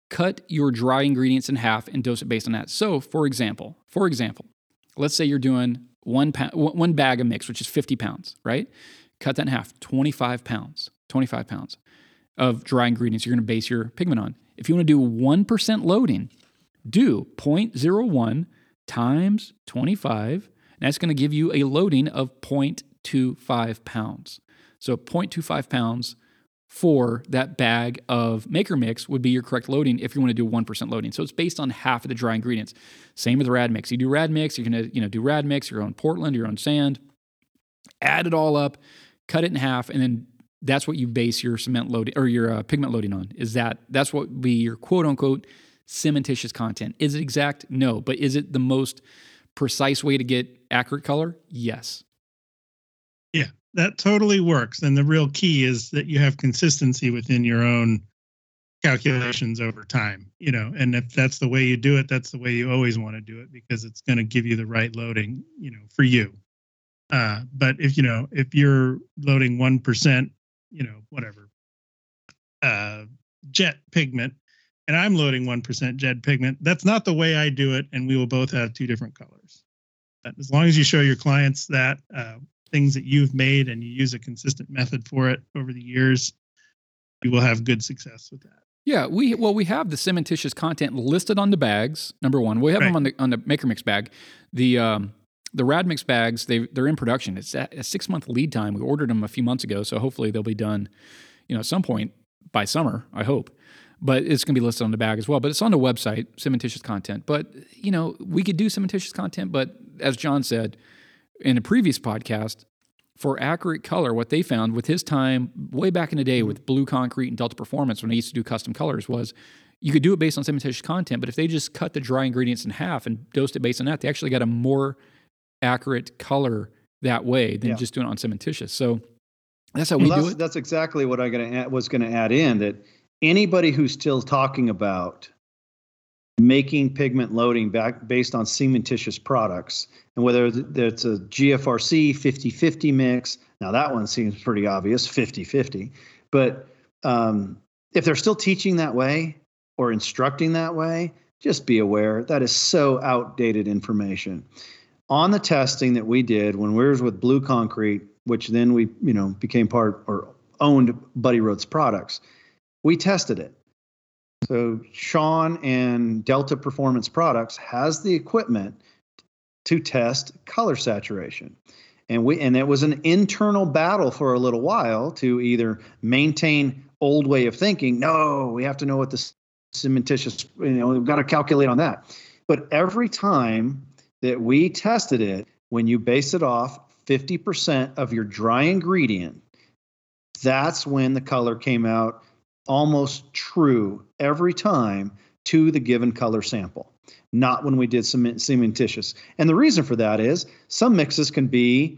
Cut your dry ingredients in half and dose it based on that. So, for example, for example, let's say you're doing one pound, one bag of mix, which is 50 pounds, right? Cut that in half, 25 pounds, 25 pounds of dry ingredients you're going to base your pigment on. If you want to do 1% loading, do 0.01 times 25, and that's going to give you a loading of 0.25 pounds. So 0.25 pounds for that bag of maker mix would be your correct loading if you want to do 1% loading. So it's based on half of the dry ingredients. Same with rad mix. You do rad mix, you're going to you know do rad mix, your own Portland, your own sand, add it all up, cut it in half, and then that's what you base your cement loading or your uh, pigment loading on. Is that that's what would be your quote unquote cementitious content. Is it exact? No. But is it the most precise way to get accurate color? Yes. Yeah, that totally works. And the real key is that you have consistency within your own calculations over time, you know, and if that's the way you do it, that's the way you always want to do it because it's going to give you the right loading, you know, for you. Uh, but if, you know, if you're loading 1%, you know, whatever, uh, jet pigment and I'm loading 1% Jed pigment. That's not the way I do it, and we will both have two different colors. But as long as you show your clients that uh, things that you've made and you use a consistent method for it over the years, you will have good success with that. Yeah, we well we have the cementitious content listed on the bags. Number one, we have right. them on the on the Maker Mix bag. The um, the Rad Mix bags they they're in production. It's a six month lead time. We ordered them a few months ago, so hopefully they'll be done, you know, at some point by summer. I hope but it's going to be listed on the bag as well. But it's on the website, cementitious content. But you know, we could do cementitious content, but as Jon said in a previous podcast, for accurate color, what they found with his time way back in the day with Blue Concrete and Delta Performance when they used to do custom colors was you could do it based on cementitious content, but if they just cut the dry ingredients in half and dosed it based on that, they actually got a more accurate color that way than yeah. just doing it on cementitious. So that's how well, we that's, do it. That's exactly what I gonna add, was going to add in that anybody who's still talking about making pigment loading back based on cementitious products and whether it's a GFRC 50-50 mix. Now that one seems pretty obvious, 50-50. But um, if they're still teaching that way or instructing that way, just be aware that is so outdated information. On the testing that we did when we were with Blue Concrete, which then we you know became part or owned Buddy Rhodes products, we tested it. So Sean and Delta Performance Products has the equipment to test color saturation. And we and it was an internal battle for a little while to either maintain old way of thinking, no, we have to know what the cementitious, you know, we've got to calculate on that. But every time that we tested it, when you base it off 50% of your dry ingredient, that's when the color came out almost true every time to the given color sample, not when we did cementitious. And the reason for that is some mixes can be,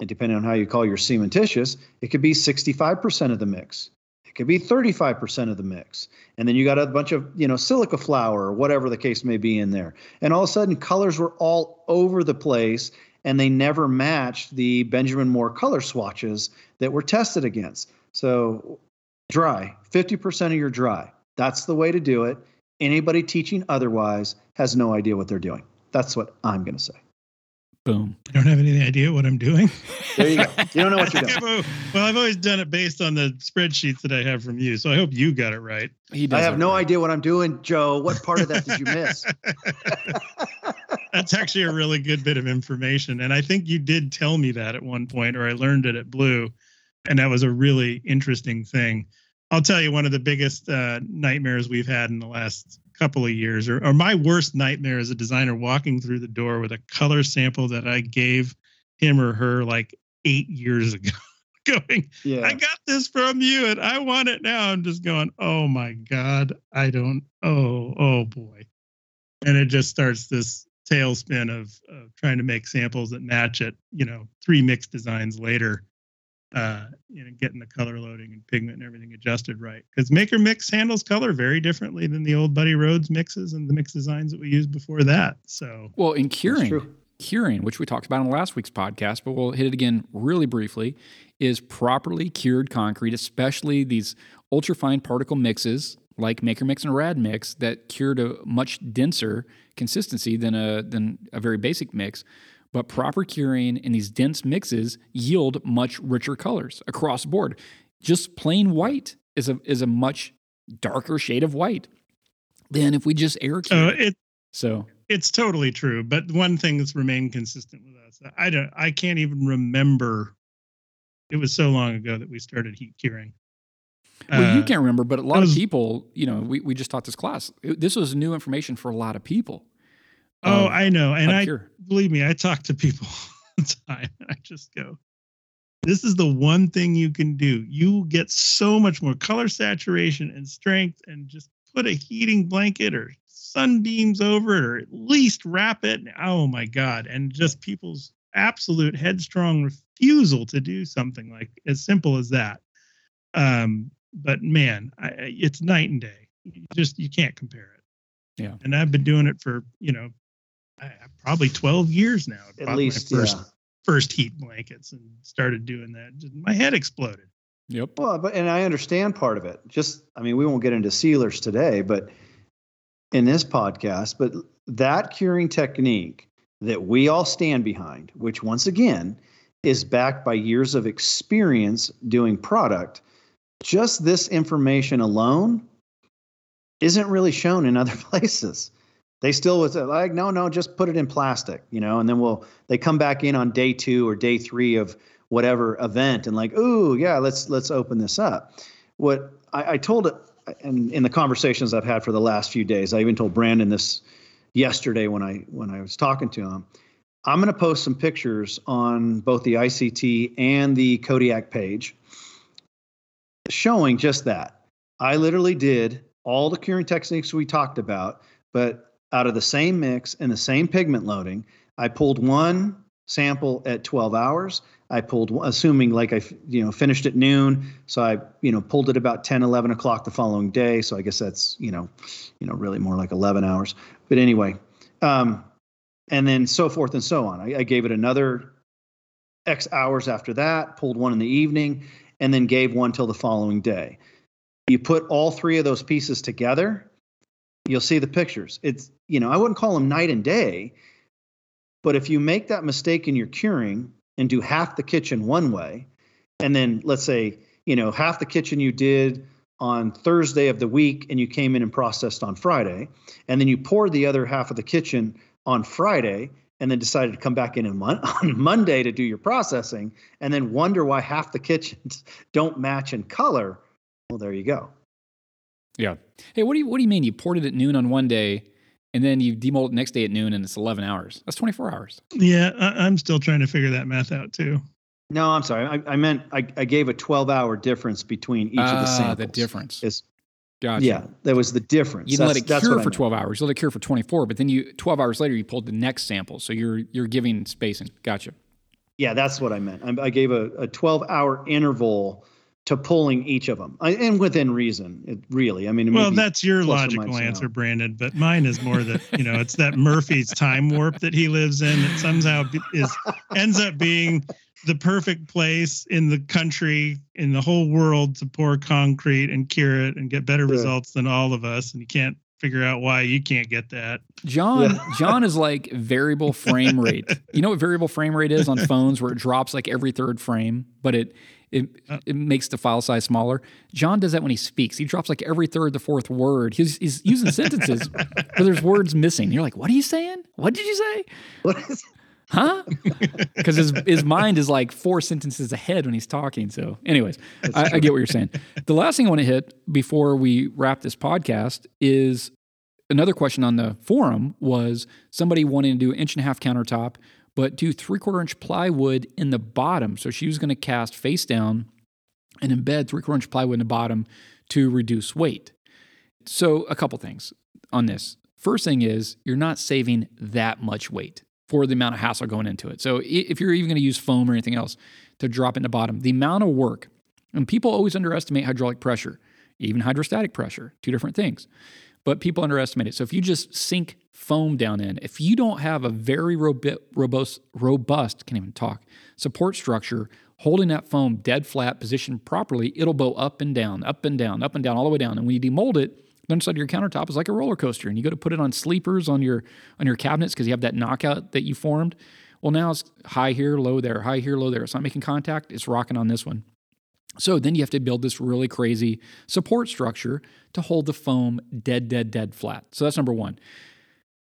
and depending on how you call your cementitious, it could be 65% of the mix. It could be 35% of the mix. And then you got a bunch of, you know, silica flour or whatever the case may be in there. And all of a sudden colors were all over the place and they never matched the Benjamin Moore color swatches that were tested against. So dry, 50% of your dry. That's the way to do it. Anybody teaching otherwise has no idea what they're doing. That's what I'm going to say. Boom. I don't have any idea what I'm doing. There you go. You don't know what you're doing. well, I've always done it based on the spreadsheets that I have from you. So I hope you got it right. He does I have no right. idea what I'm doing, Joe. What part of that did you miss? That's actually a really good bit of information. And I think you did tell me that at one point, or I learned it at Blue. And that was a really interesting thing. I'll tell you one of the biggest uh, nightmares we've had in the last couple of years, or, or my worst nightmare as a designer walking through the door with a color sample that I gave him or her like eight years ago. going, yeah. I got this from you and I want it now. I'm just going, oh my God, I don't, oh, oh boy. And it just starts this tailspin of, of trying to make samples that match it, you know, three mixed designs later uh, you know, getting the color loading and pigment and everything adjusted right. Because Maker Mix handles color very differently than the old Buddy Rhodes mixes and the mix designs that we used before that. So, well, in curing, curing, which we talked about in last week's podcast, but we'll hit it again really briefly, is properly cured concrete, especially these ultrafine particle mixes like Maker Mix and Rad Mix that cured a much denser consistency than a than a very basic mix but proper curing in these dense mixes yield much richer colors across board. Just plain white is a is a much darker shade of white than if we just air cure. Uh, it, so it's totally true. But one thing that's remained consistent with us, I don't, I can't even remember. It was so long ago that we started heat curing. Well, uh, you can't remember, but a lot was, of people, you know, we, we just taught this class. This was new information for a lot of people. Oh, I know. And I believe me, I talk to people all the time. I just go, this is the one thing you can do. You get so much more color saturation and strength, and just put a heating blanket or sunbeams over it, or at least wrap it. Oh my God. And just people's absolute headstrong refusal to do something like as simple as that. Um, but man, I, it's night and day. You just you can't compare it. Yeah. And I've been doing it for, you know, probably 12 years now. At least, first, yeah. first heat blankets and started doing that. My head exploded. Yep. Well, but and I understand part of it. Just, I mean, we won't get into sealers today, but in this podcast, but that curing technique that we all stand behind, which once again is backed by years of experience doing product, just this information alone isn't really shown in other places they still was uh, like, no, no, just put it in plastic, you know, and then we'll they come back in on day two or day three of whatever event and like, ooh, yeah, let's let's open this up. What I, I told it and in the conversations I've had for the last few days, I even told Brandon this yesterday when I when I was talking to him. I'm going to post some pictures on both the ICT and the Kodiak page showing just that. I literally did all the curing techniques we talked about, but out of the same mix and the same pigment loading. I pulled one sample at 12 hours. I pulled, assuming like I, you know, finished at noon. So I, you know, pulled it about 10, 11 o'clock the following day. So I guess that's, you know, you know, really more like 11 hours. But anyway, um, and then so forth and so on. I, I gave it another X hours after that, pulled one in the evening, and then gave one till the following day. You put all three of those pieces together, you'll see the pictures. It's, you know, I wouldn't call them night and day, but if you make that mistake in your curing, and do half the kitchen one way and then let's say you know half the kitchen you did on Thursday of the week and you came in and processed on Friday and then you poured the other half of the kitchen on Friday and then decided to come back in on Monday to do your processing and then wonder why half the kitchens don't match in color well there you go yeah hey what do you what do you mean you poured it at noon on one day and then you demold it next day at noon and it's 11 hours. That's 24 hours. Yeah, I, am still trying to figure that math out too. No, I'm sorry. I, I meant I, I, gave a 12 hour difference between each of the ah, samples. the difference. Is, gotcha. Yeah, that was the difference. You let it cure for 12 hours. You let it cure for 24, but then you 12 hours later you pulled the next sample. So you're you're giving spacing. Gotcha. Yeah, that's what I meant. I, I gave a, a 12 hour interval to pulling each of them uh, and within reason it really i mean well that's your logical answer brandon but mine is more that you know it's that murphy's time warp that he lives in that somehow is ends up being the perfect place in the country in the whole world to pour concrete and cure it and get better yeah. results than all of us and you can't figure out why you can't get that. Jon yeah. Jon is like variable frame rate. You know what variable frame rate is on phones where it drops like every third frame, but it it, uh, it makes the file size smaller. Jon does that when he speaks. He drops like every third, the fourth word. He's, he's using sentences where there's words missing. You're like, what are you saying? What did you say? What is huh? Because his his mind is like four sentences ahead when he's talking. So, anyways, I, I, get what you're saying. The last thing I want to hit before we wrap this podcast is another question on the forum was somebody wanting to do an inch and a half countertop but do three quarter inch plywood in the bottom. So she was going to cast face down and embed three quarter inch plywood in the bottom to reduce weight. So, a couple things on this. First thing is, you're not saving that much weight for the amount of hassle going into it. So, if you're even going to use foam or anything else to drop in the bottom, the amount of work, and people always underestimate hydraulic pressure, even hydrostatic pressure, two different things but people underestimate it. So if you just sink foam down in, if you don't have a very robust, robust, can't even talk, support structure holding that foam dead flat, positioned properly, it'll bow up and down, up and down, up and down, all the way down. And when you demold it, the underside of your countertop is like a roller coaster, and you go to put it on sleepers on your on your cabinets because you have that knockout that you formed. Well, now it's high here, low there, high here, low there. It's not making contact. It's rocking on this one. So then you have to build this really crazy support structure to hold the foam dead, dead, dead flat. So that's number one.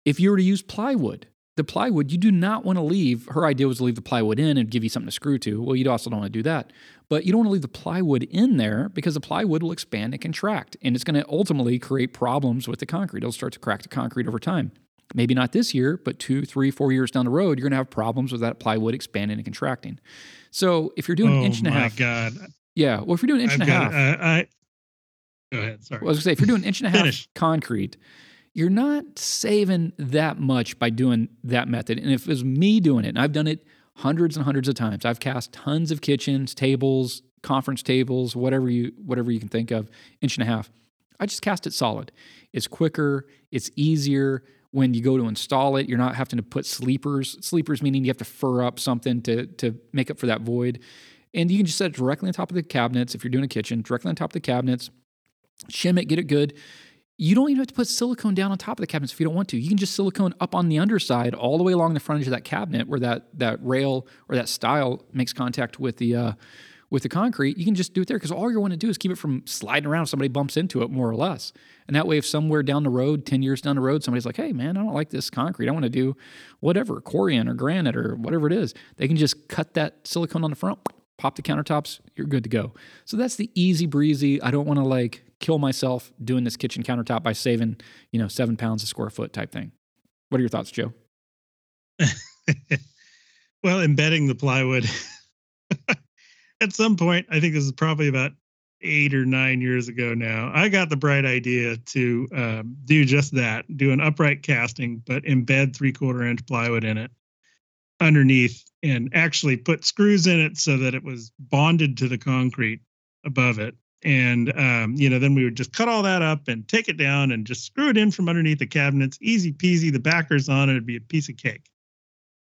If you were to use plywood, the plywood, you do not want to leave. Her idea was to leave the plywood in and give you something to screw to. Well, you also don't want to do that. But you don't want to leave the plywood in there because the plywood will expand and contract. And it's going to ultimately create problems with the concrete. It'll start to crack the concrete over time. Maybe not this year, but two, three, four years down the road, you're going to have problems with that plywood expanding and contracting. So if you're doing oh an inch and a oh half, God. Yeah. Well, if you're doing an inch I've and a half, uh, I, go ahead. Sorry. Well, I was gonna say if you're doing inch and a half concrete, you're not saving that much by doing that method. And if it was me doing it, and I've done it hundreds and hundreds of times, I've cast tons of kitchens, tables, conference tables, whatever you whatever you can think of, inch and a half. I just cast it solid. It's quicker. It's easier when you go to install it. You're not having to put sleepers. Sleepers meaning you have to fur up something to to make up for that void. And you can just set it directly on top of the cabinets if you're doing a kitchen, directly on top of the cabinets. Shim it, get it good. You don't even have to put silicone down on top of the cabinets if you don't want to. You can just silicone up on the underside, all the way along the front edge of that cabinet, where that that rail or that style makes contact with the uh, with the concrete. You can just do it there because all you want to do is keep it from sliding around if somebody bumps into it, more or less. And that way, if somewhere down the road, ten years down the road, somebody's like, "Hey, man, I don't like this concrete. I want to do whatever, corian or granite or whatever it is," they can just cut that silicone on the front, pop the countertops, you're good to go. So that's the easy breezy. I don't want to like kill myself doing this kitchen countertop by saving, you know, seven pounds a square foot type thing. What are your thoughts, Joe? well, embedding the plywood. At some point, I think this is probably about eight or nine years ago now, I got the bright idea to um, do just that do an upright casting, but embed three quarter inch plywood in it underneath and actually put screws in it so that it was bonded to the concrete above it. And um, you know, then we would just cut all that up and take it down and just screw it in from underneath the cabinets. Easy peasy. The backers on it would be a piece of cake.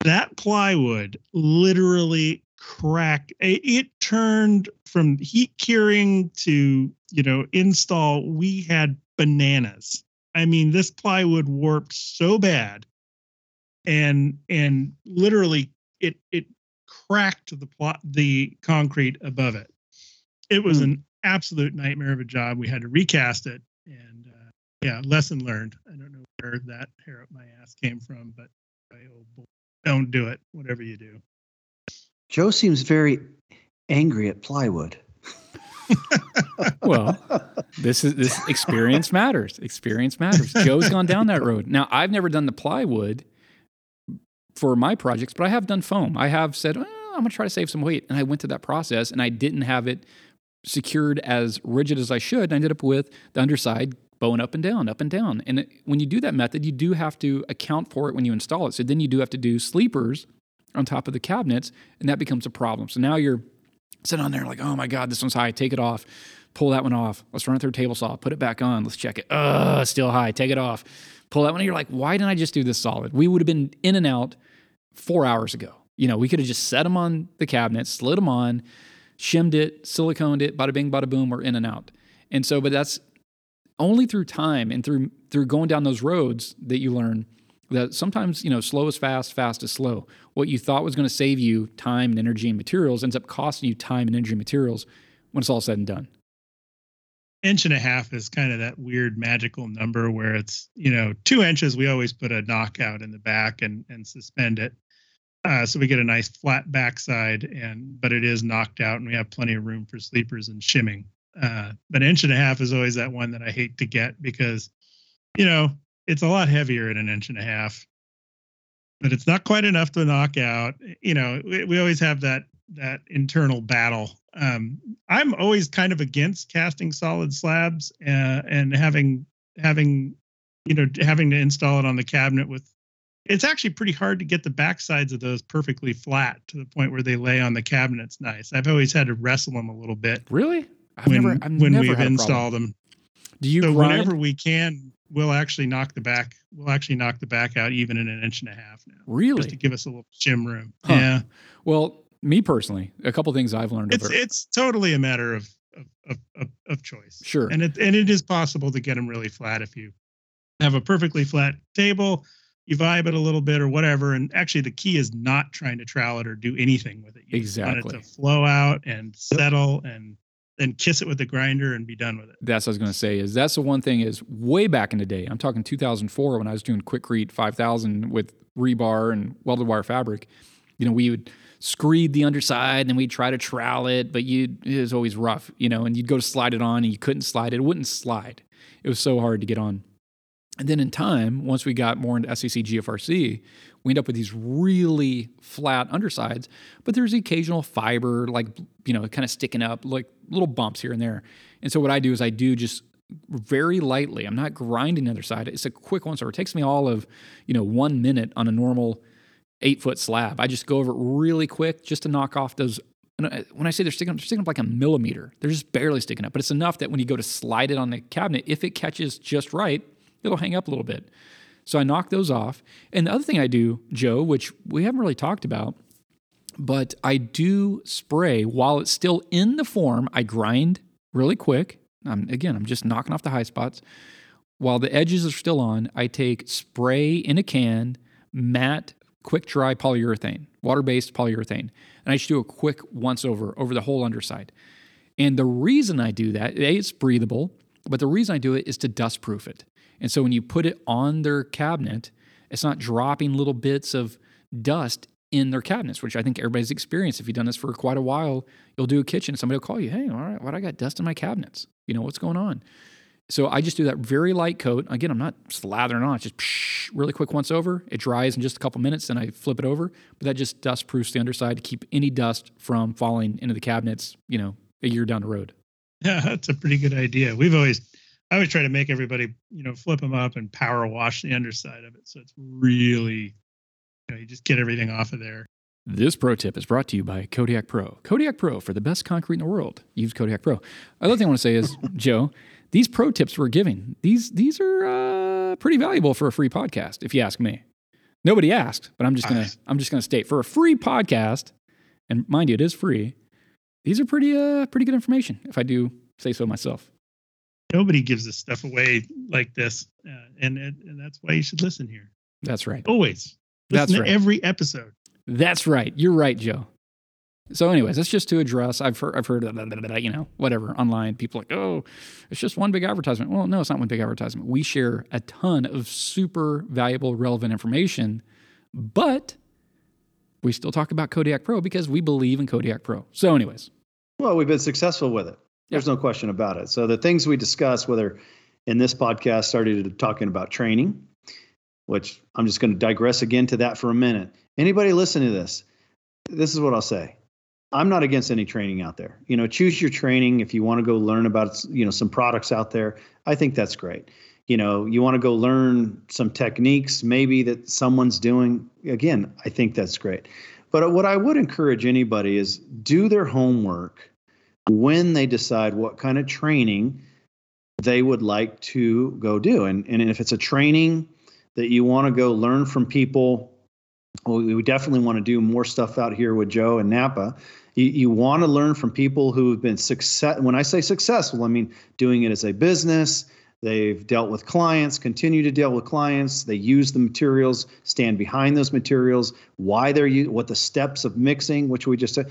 That plywood literally cracked. It, it turned from heat curing to you know install. We had bananas. I mean, this plywood warped so bad, and and literally it it cracked the plot the concrete above it. It was mm. an absolute nightmare of a job. We had to recast it, and uh, yeah, lesson learned. I don't know where that hair up my ass came from, but oh boy, don't do it. Whatever you do. Joe seems very angry at plywood. well, this is this experience matters. Experience matters. Joe's gone down that road. Now, I've never done the plywood for my projects, but I have done foam. I have said, oh, I'm going to try to save some weight. And I went to that process and I didn't have it secured as rigid as I should. I ended up with the underside bowing up and down, up and down. And it, when you do that method, you do have to account for it when you install it. So then you do have to do sleepers on top of the cabinets, and that becomes a problem. So now you're sitting on there like, oh my God, this one's high, take it off. Pull that one off. Let's run it through a table saw. Put it back on. Let's check it. Ugh, still high. Take it off. Pull that one. You're like, why didn't I just do this solid? We would have been in and out four hours ago. You know, we could have just set them on the cabinet, slid them on, shimmed it, siliconed it, bada bing, bada boom, we're in and out. And so, but that's only through time and through through going down those roads that you learn that sometimes you know slow is fast, fast is slow. What you thought was going to save you time and energy and materials ends up costing you time and energy and materials when it's all said and done. Inch and a half is kind of that weird magical number where it's you know two inches. We always put a knockout in the back and and suspend it, uh, so we get a nice flat backside and but it is knocked out and we have plenty of room for sleepers and shimming. Uh, but inch and a half is always that one that I hate to get because you know it's a lot heavier at an inch and a half, but it's not quite enough to knock out. You know, we, we always have that that internal battle. Um, I'm always kind of against casting solid slabs uh, and having having you know having to install it on the cabinet with. It's actually pretty hard to get the back sides of those perfectly flat to the point where they lay on the cabinets nice. I've always had to wrestle them a little bit. Really? I've when, never, I've when never we've installed them. Do you so whenever we can we'll actually knock the back we'll actually knock the back out even in an inch and a half now really just to give us a little shim room huh. yeah well me personally a couple things i've learned it's over. it's totally a matter of, of of, of choice sure and it and it is possible to get them really flat if you have a perfectly flat table you vibe it a little bit or whatever and actually the key is not trying to trowel it or do anything with it you exactly want it to flow out and settle and then kiss it with the grinder and be done with it. That's what I was going to say. Is that's the one thing is way back in the day. I'm talking 2004 when I was doing Quikrete 5000 with rebar and welded wire fabric. You know, we would screed the underside and then we'd try to trowel it, but you it was always rough. You know, and you'd go to slide it on and you couldn't slide it. It wouldn't slide. It was so hard to get on. And then in time, once we got more into SCC GFRC, we end up with these really flat undersides, but there's the occasional fiber, like, you know, kind of sticking up, like little bumps here and there. And so what I do is I do just very lightly, I'm not grinding the other side. It's a quick one. So it takes me all of, you know, one minute on a normal eight foot slab. I just go over it really quick just to knock off those. When I say they're sticking up, they're sticking up like a millimeter. They're just barely sticking up, but it's enough that when you go to slide it on the cabinet, if it catches just right, it'll hang up a little bit. So I knock those off. And the other thing I do, Joe, which we haven't really talked about, but I do spray while it's still in the form. I grind really quick. I'm, again, I'm just knocking off the high spots. While the edges are still on, I take spray in a can, matte, quick dry polyurethane, water based polyurethane. And I just do a quick once over over the whole underside. And the reason I do that, A, it's breathable, but the reason I do it is to dust proof it. And so when you put it on their cabinet, it's not dropping little bits of dust in their cabinets, which I think everybody's experienced. If you've done this for quite a while, you'll do a kitchen, somebody will call you, hey, all right, what I got dust in my cabinets. You know, what's going on? So I just do that very light coat. Again, I'm not slathering on, it's just psh, really quick once over. It dries in just a couple minutes, then I flip it over. But that just dust proofs the underside to keep any dust from falling into the cabinets, you know, a year down the road. Yeah, that's a pretty good idea. We've always I always try to make everybody, you know, flip them up and power wash the underside of it. So it's really, you know, you just get everything off of there. This pro tip is brought to you by Kodiak Pro. Kodiak Pro for the best concrete in the world. Use Kodiak Pro. Another thing I want to say is, Joe, these pro tips we're giving these these are uh, pretty valuable for a free podcast, if you ask me. Nobody asked, but I'm just gonna I'm just gonna state for a free podcast, and mind you, it is free. These are pretty uh pretty good information, if I do say so myself. Nobody gives this stuff away like this, uh, and, and and that's why you should listen here. That's right. Always. That's Listen right. to every episode. That's right. You're right, Joe. So, anyways, that's just to address. I've heard, I've heard, blah, blah, blah, you know, whatever online. People are like, oh, it's just one big advertisement. Well, no, it's not one big advertisement. We share a ton of super valuable, relevant information, but we still talk about Kodiak Pro because we believe in Kodiak Pro. So, anyways, Well, we've been successful with it. There's no question about it. So the things we discuss, whether in this podcast started talking about training, which I'm just going to digress again to that for a minute. Anybody listen to this? This is what I'll say. I'm not against any training out there. You know, choose your training if you want to go learn about, you know, some products out there. I think that's great. You know, you want to go learn some techniques maybe that someone's doing. Again, I think that's great. But what I would encourage anybody is do their homework when they decide what kind of training they would like to go do. And, and if it's a training that you want to go learn from people, well, we definitely want to do more stuff out here with Joe and Napa. You, you want to learn from people who have been success. When I say successful, I mean doing it as a business. They've dealt with clients, continue to deal with clients. They use the materials, stand behind those materials, why they're what the steps of mixing, which we just said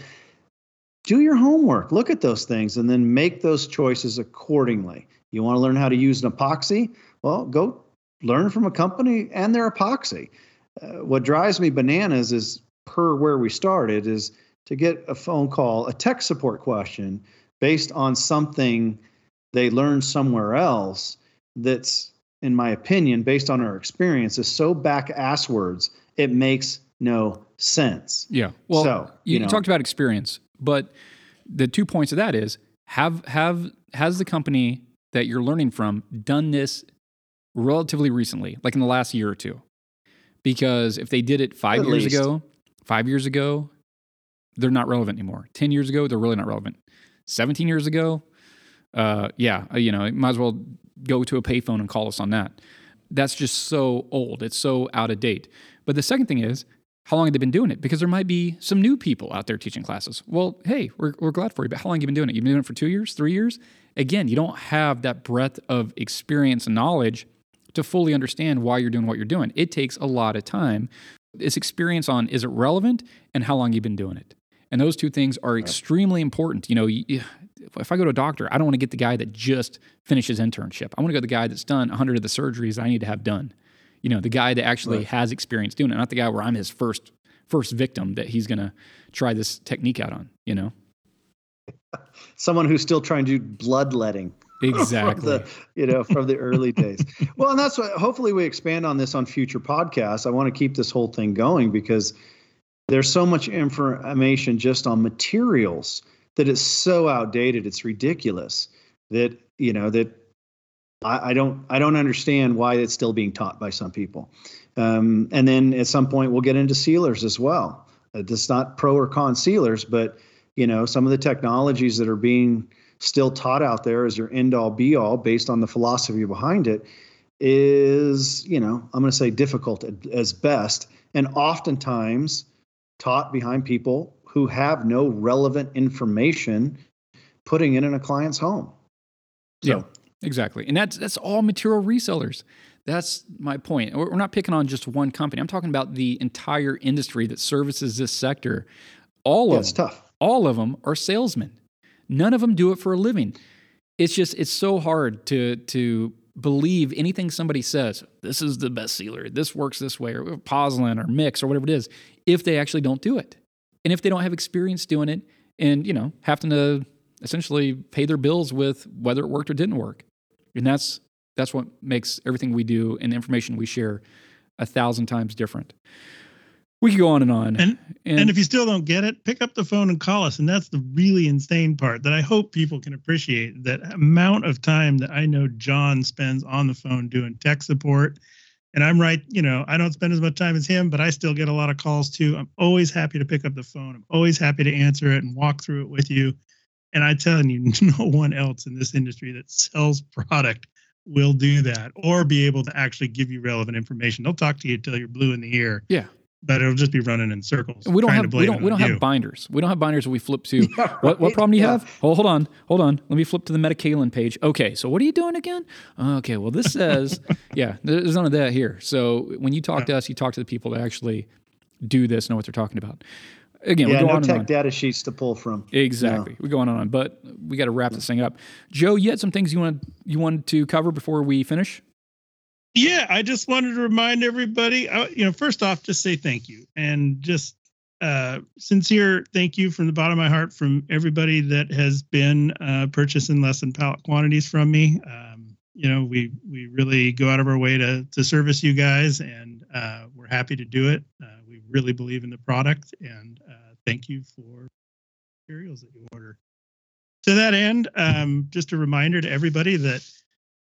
do your homework look at those things and then make those choices accordingly you want to learn how to use an epoxy well go learn from a company and their epoxy uh, what drives me bananas is per where we started is to get a phone call a tech support question based on something they learned somewhere else that's in my opinion based on our experience is so back asswards it makes no sense yeah. Well, So, you, you know. talked about experience, but the two points of that is have have has the company that you're learning from done this relatively recently, like in the last year or two? Because if they did it five At years least. ago, five years ago, they're not relevant anymore. Ten years ago, they're really not relevant. Seventeen years ago, uh, yeah, uh, you know, might as well go to a payphone and call us on that. That's just so old. It's so out of date. But the second thing is, how long have they been doing it? Because there might be some new people out there teaching classes. Well, hey, we're, we're glad for you, but how long have you been doing it? You've been doing it for two years, three years? Again, you don't have that breadth of experience and knowledge to fully understand why you're doing what you're doing. It takes a lot of time. It's experience on is it relevant and how long you've been doing it. And those two things are extremely important. You know, if I go to a doctor, I don't want to get the guy that just finished his internship. I want to go to the guy that's done 100 of the surgeries I need to have done. You know, the guy that actually Right. has experience doing it, not the guy where I'm his first first victim that he's going to try this technique out on, you know? someone who's still trying to do bloodletting from Exactly. the you know from the early days well and that's what hopefully we expand on this on future podcasts i want to keep this whole thing going because there's so much information just on materials that is so outdated it's ridiculous that you know that I, I don't I don't understand why it's still being taught by some people. Um, and then at some point we'll get into sealers as well. Uh, It's not pro or con sealers, but you know some of the technologies that are being still taught out there as your end all be all based on the philosophy behind it is you know I'm going to say difficult at, as best and oftentimes taught behind people who have no relevant information putting it in a client's home. So, Yeah. Exactly. And that's that's all material resellers. That's my point. We're not picking on just one company. I'm talking about the entire industry that services this sector. All yeah, of them, tough. all of them are salesmen. None of them do it for a living. It's just it's so hard to to believe anything somebody says. This is the best sealer. This works this way, or Pozzolan or Mix or whatever it is. If they actually don't do it, and if they don't have experience doing it, and you know having to essentially pay their bills with whether it worked or didn't work, and that's that's what makes everything we do and the information we share a thousand times different. We could go on and on. And- And if you still don't get it, pick up the phone and call us. And that's the really insane part that I hope people can appreciate that amount of time that I know Jon spends on the phone doing tech support and I'm right, you know, I don't spend as much time as him, but I still get a lot of calls too. I'm always happy to pick up the phone. I'm always happy to answer it and walk through it with you. And I tell you, no one else in this industry that sells product will do that or be able to actually give you relevant information. They'll talk to you till you're blue in the ear. Yeah. But it'll just be running in circles. We don't have we don't we don't have binders. We don't have binders we flip to. Yeah, what what problem do you yeah. have? Oh, hold on, hold on. Let me flip to the Metakaolin page. Okay, so what are you doing again? Uh, okay, well this says yeah, there's none of that here. So when you talk yeah. to us, you talk to the people that actually do this, know what they're talking about again, yeah, we go no on tech data sheets to pull from. Exactly, we go on and on, but we got to wrap this thing up. Joe, you had some things you wanted you wanted to cover before we finish. Yeah, I just wanted to remind everybody. Uh, you know, first off, just say thank you and just uh, sincere thank you from the bottom of my heart from everybody that has been uh, purchasing less than pallet quantities from me. Um, you know, we we really go out of our way to to service you guys, and uh, we're happy to do it. Uh, we really believe in the product, and uh, thank you for materials that you order. To that end, um, just a reminder to everybody that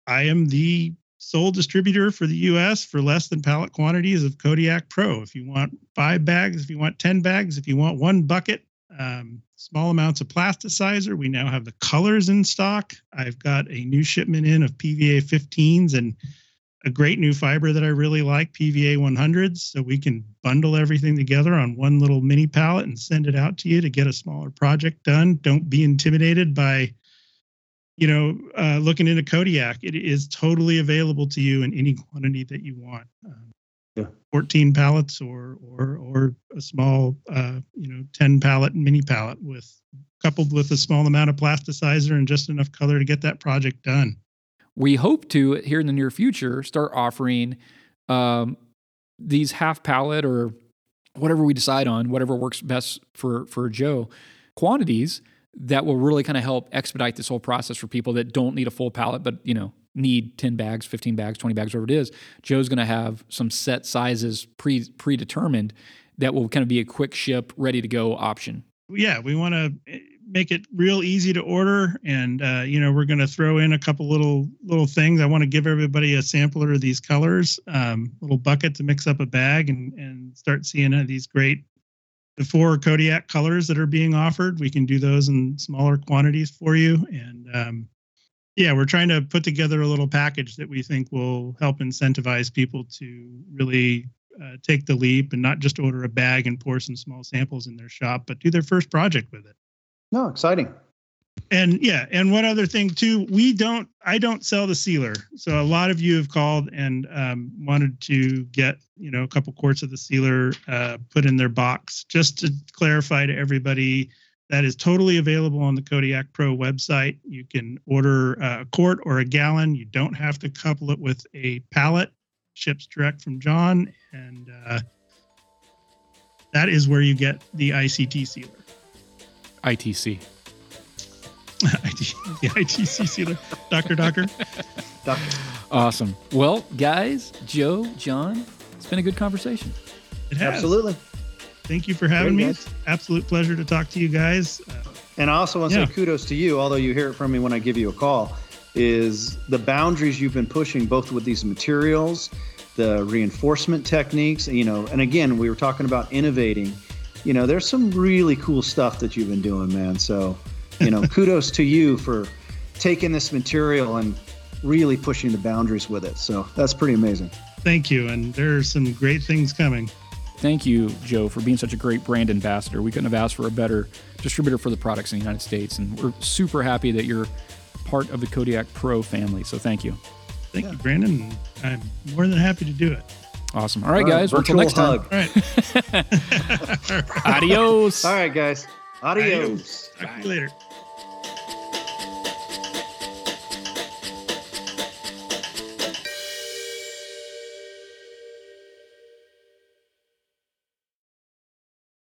I am the sole distributor for the US for less than pallet quantities of Kodiak Pro. If you want five bags, if you want 10 bags, if you want one bucket, um, small amounts of plasticizer. We now have the colors in stock. I've got a new shipment in of PVA 15s and a great new fiber that I really like, PVA 100s. So we can bundle everything together on one little mini pallet and send it out to you to get a smaller project done. Don't be intimidated by, you know, uh, looking into Kodiak. It is totally available to you in any quantity that you want. Um, yeah. 14 pallets or or or a small, uh, you know, 10 pallet mini pallet with coupled with a small amount of plasticizer and just enough color to get that project done we hope to here in the near future start offering um, these half pallet or whatever we decide on, whatever works best for for Joe, quantities that will really kind of help expedite this whole process for people that don't need a full pallet, but you know need 10 bags, 15 bags, 20 bags, whatever it is. Joe's going to have some set sizes pre predetermined that will kind of be a quick ship, ready to go option. Yeah, we want to make it real easy to order and uh, you know we're going to throw in a couple little little things i want to give everybody a sampler of these colors um, little bucket to mix up a bag and and start seeing uh, these great the four kodiak colors that are being offered we can do those in smaller quantities for you and um, yeah we're trying to put together a little package that we think will help incentivize people to really uh, take the leap and not just order a bag and pour some small samples in their shop but do their first project with it no, exciting. And yeah, and one other thing too, we don't, I don't sell the sealer. So a lot of you have called and um, wanted to get, you know, a couple quarts of the sealer uh, put in their box. Just to clarify to everybody, that is totally available on the Kodiak Pro website. You can order a quart or a gallon. You don't have to couple it with a pallet. Ships direct from Jon, and uh, that is where you get the ICT sealer. ITC. The ITC sealer. Doctor, doctor. doctor. Awesome. Well, guys, Joe, Jon, it's been a good conversation. It has. Absolutely. Thank you for having Great, me. Guys. Absolute pleasure to talk to you guys. Uh, and I also want to yeah. say kudos to you, although you hear it from me when I give you a call, is the boundaries you've been pushing both with these materials, the reinforcement techniques, you know, and again, we were talking about innovating you know, there's some really cool stuff that you've been doing, man. So, you know, kudos to you for taking this material and really pushing the boundaries with it. So that's pretty amazing. Thank you. And there's some great things coming. Thank you, Joe, for being such a great brand ambassador. We couldn't have asked for a better distributor for the products in the United States. And we're super happy that you're part of the Kodiak Pro family. So thank you. Thank yeah. you, Brandon. I'm more than happy to do it. Awesome. All right, guys. Until next hug. time. All right. Adios. All right, guys. Adios. Adios. Talk to you later.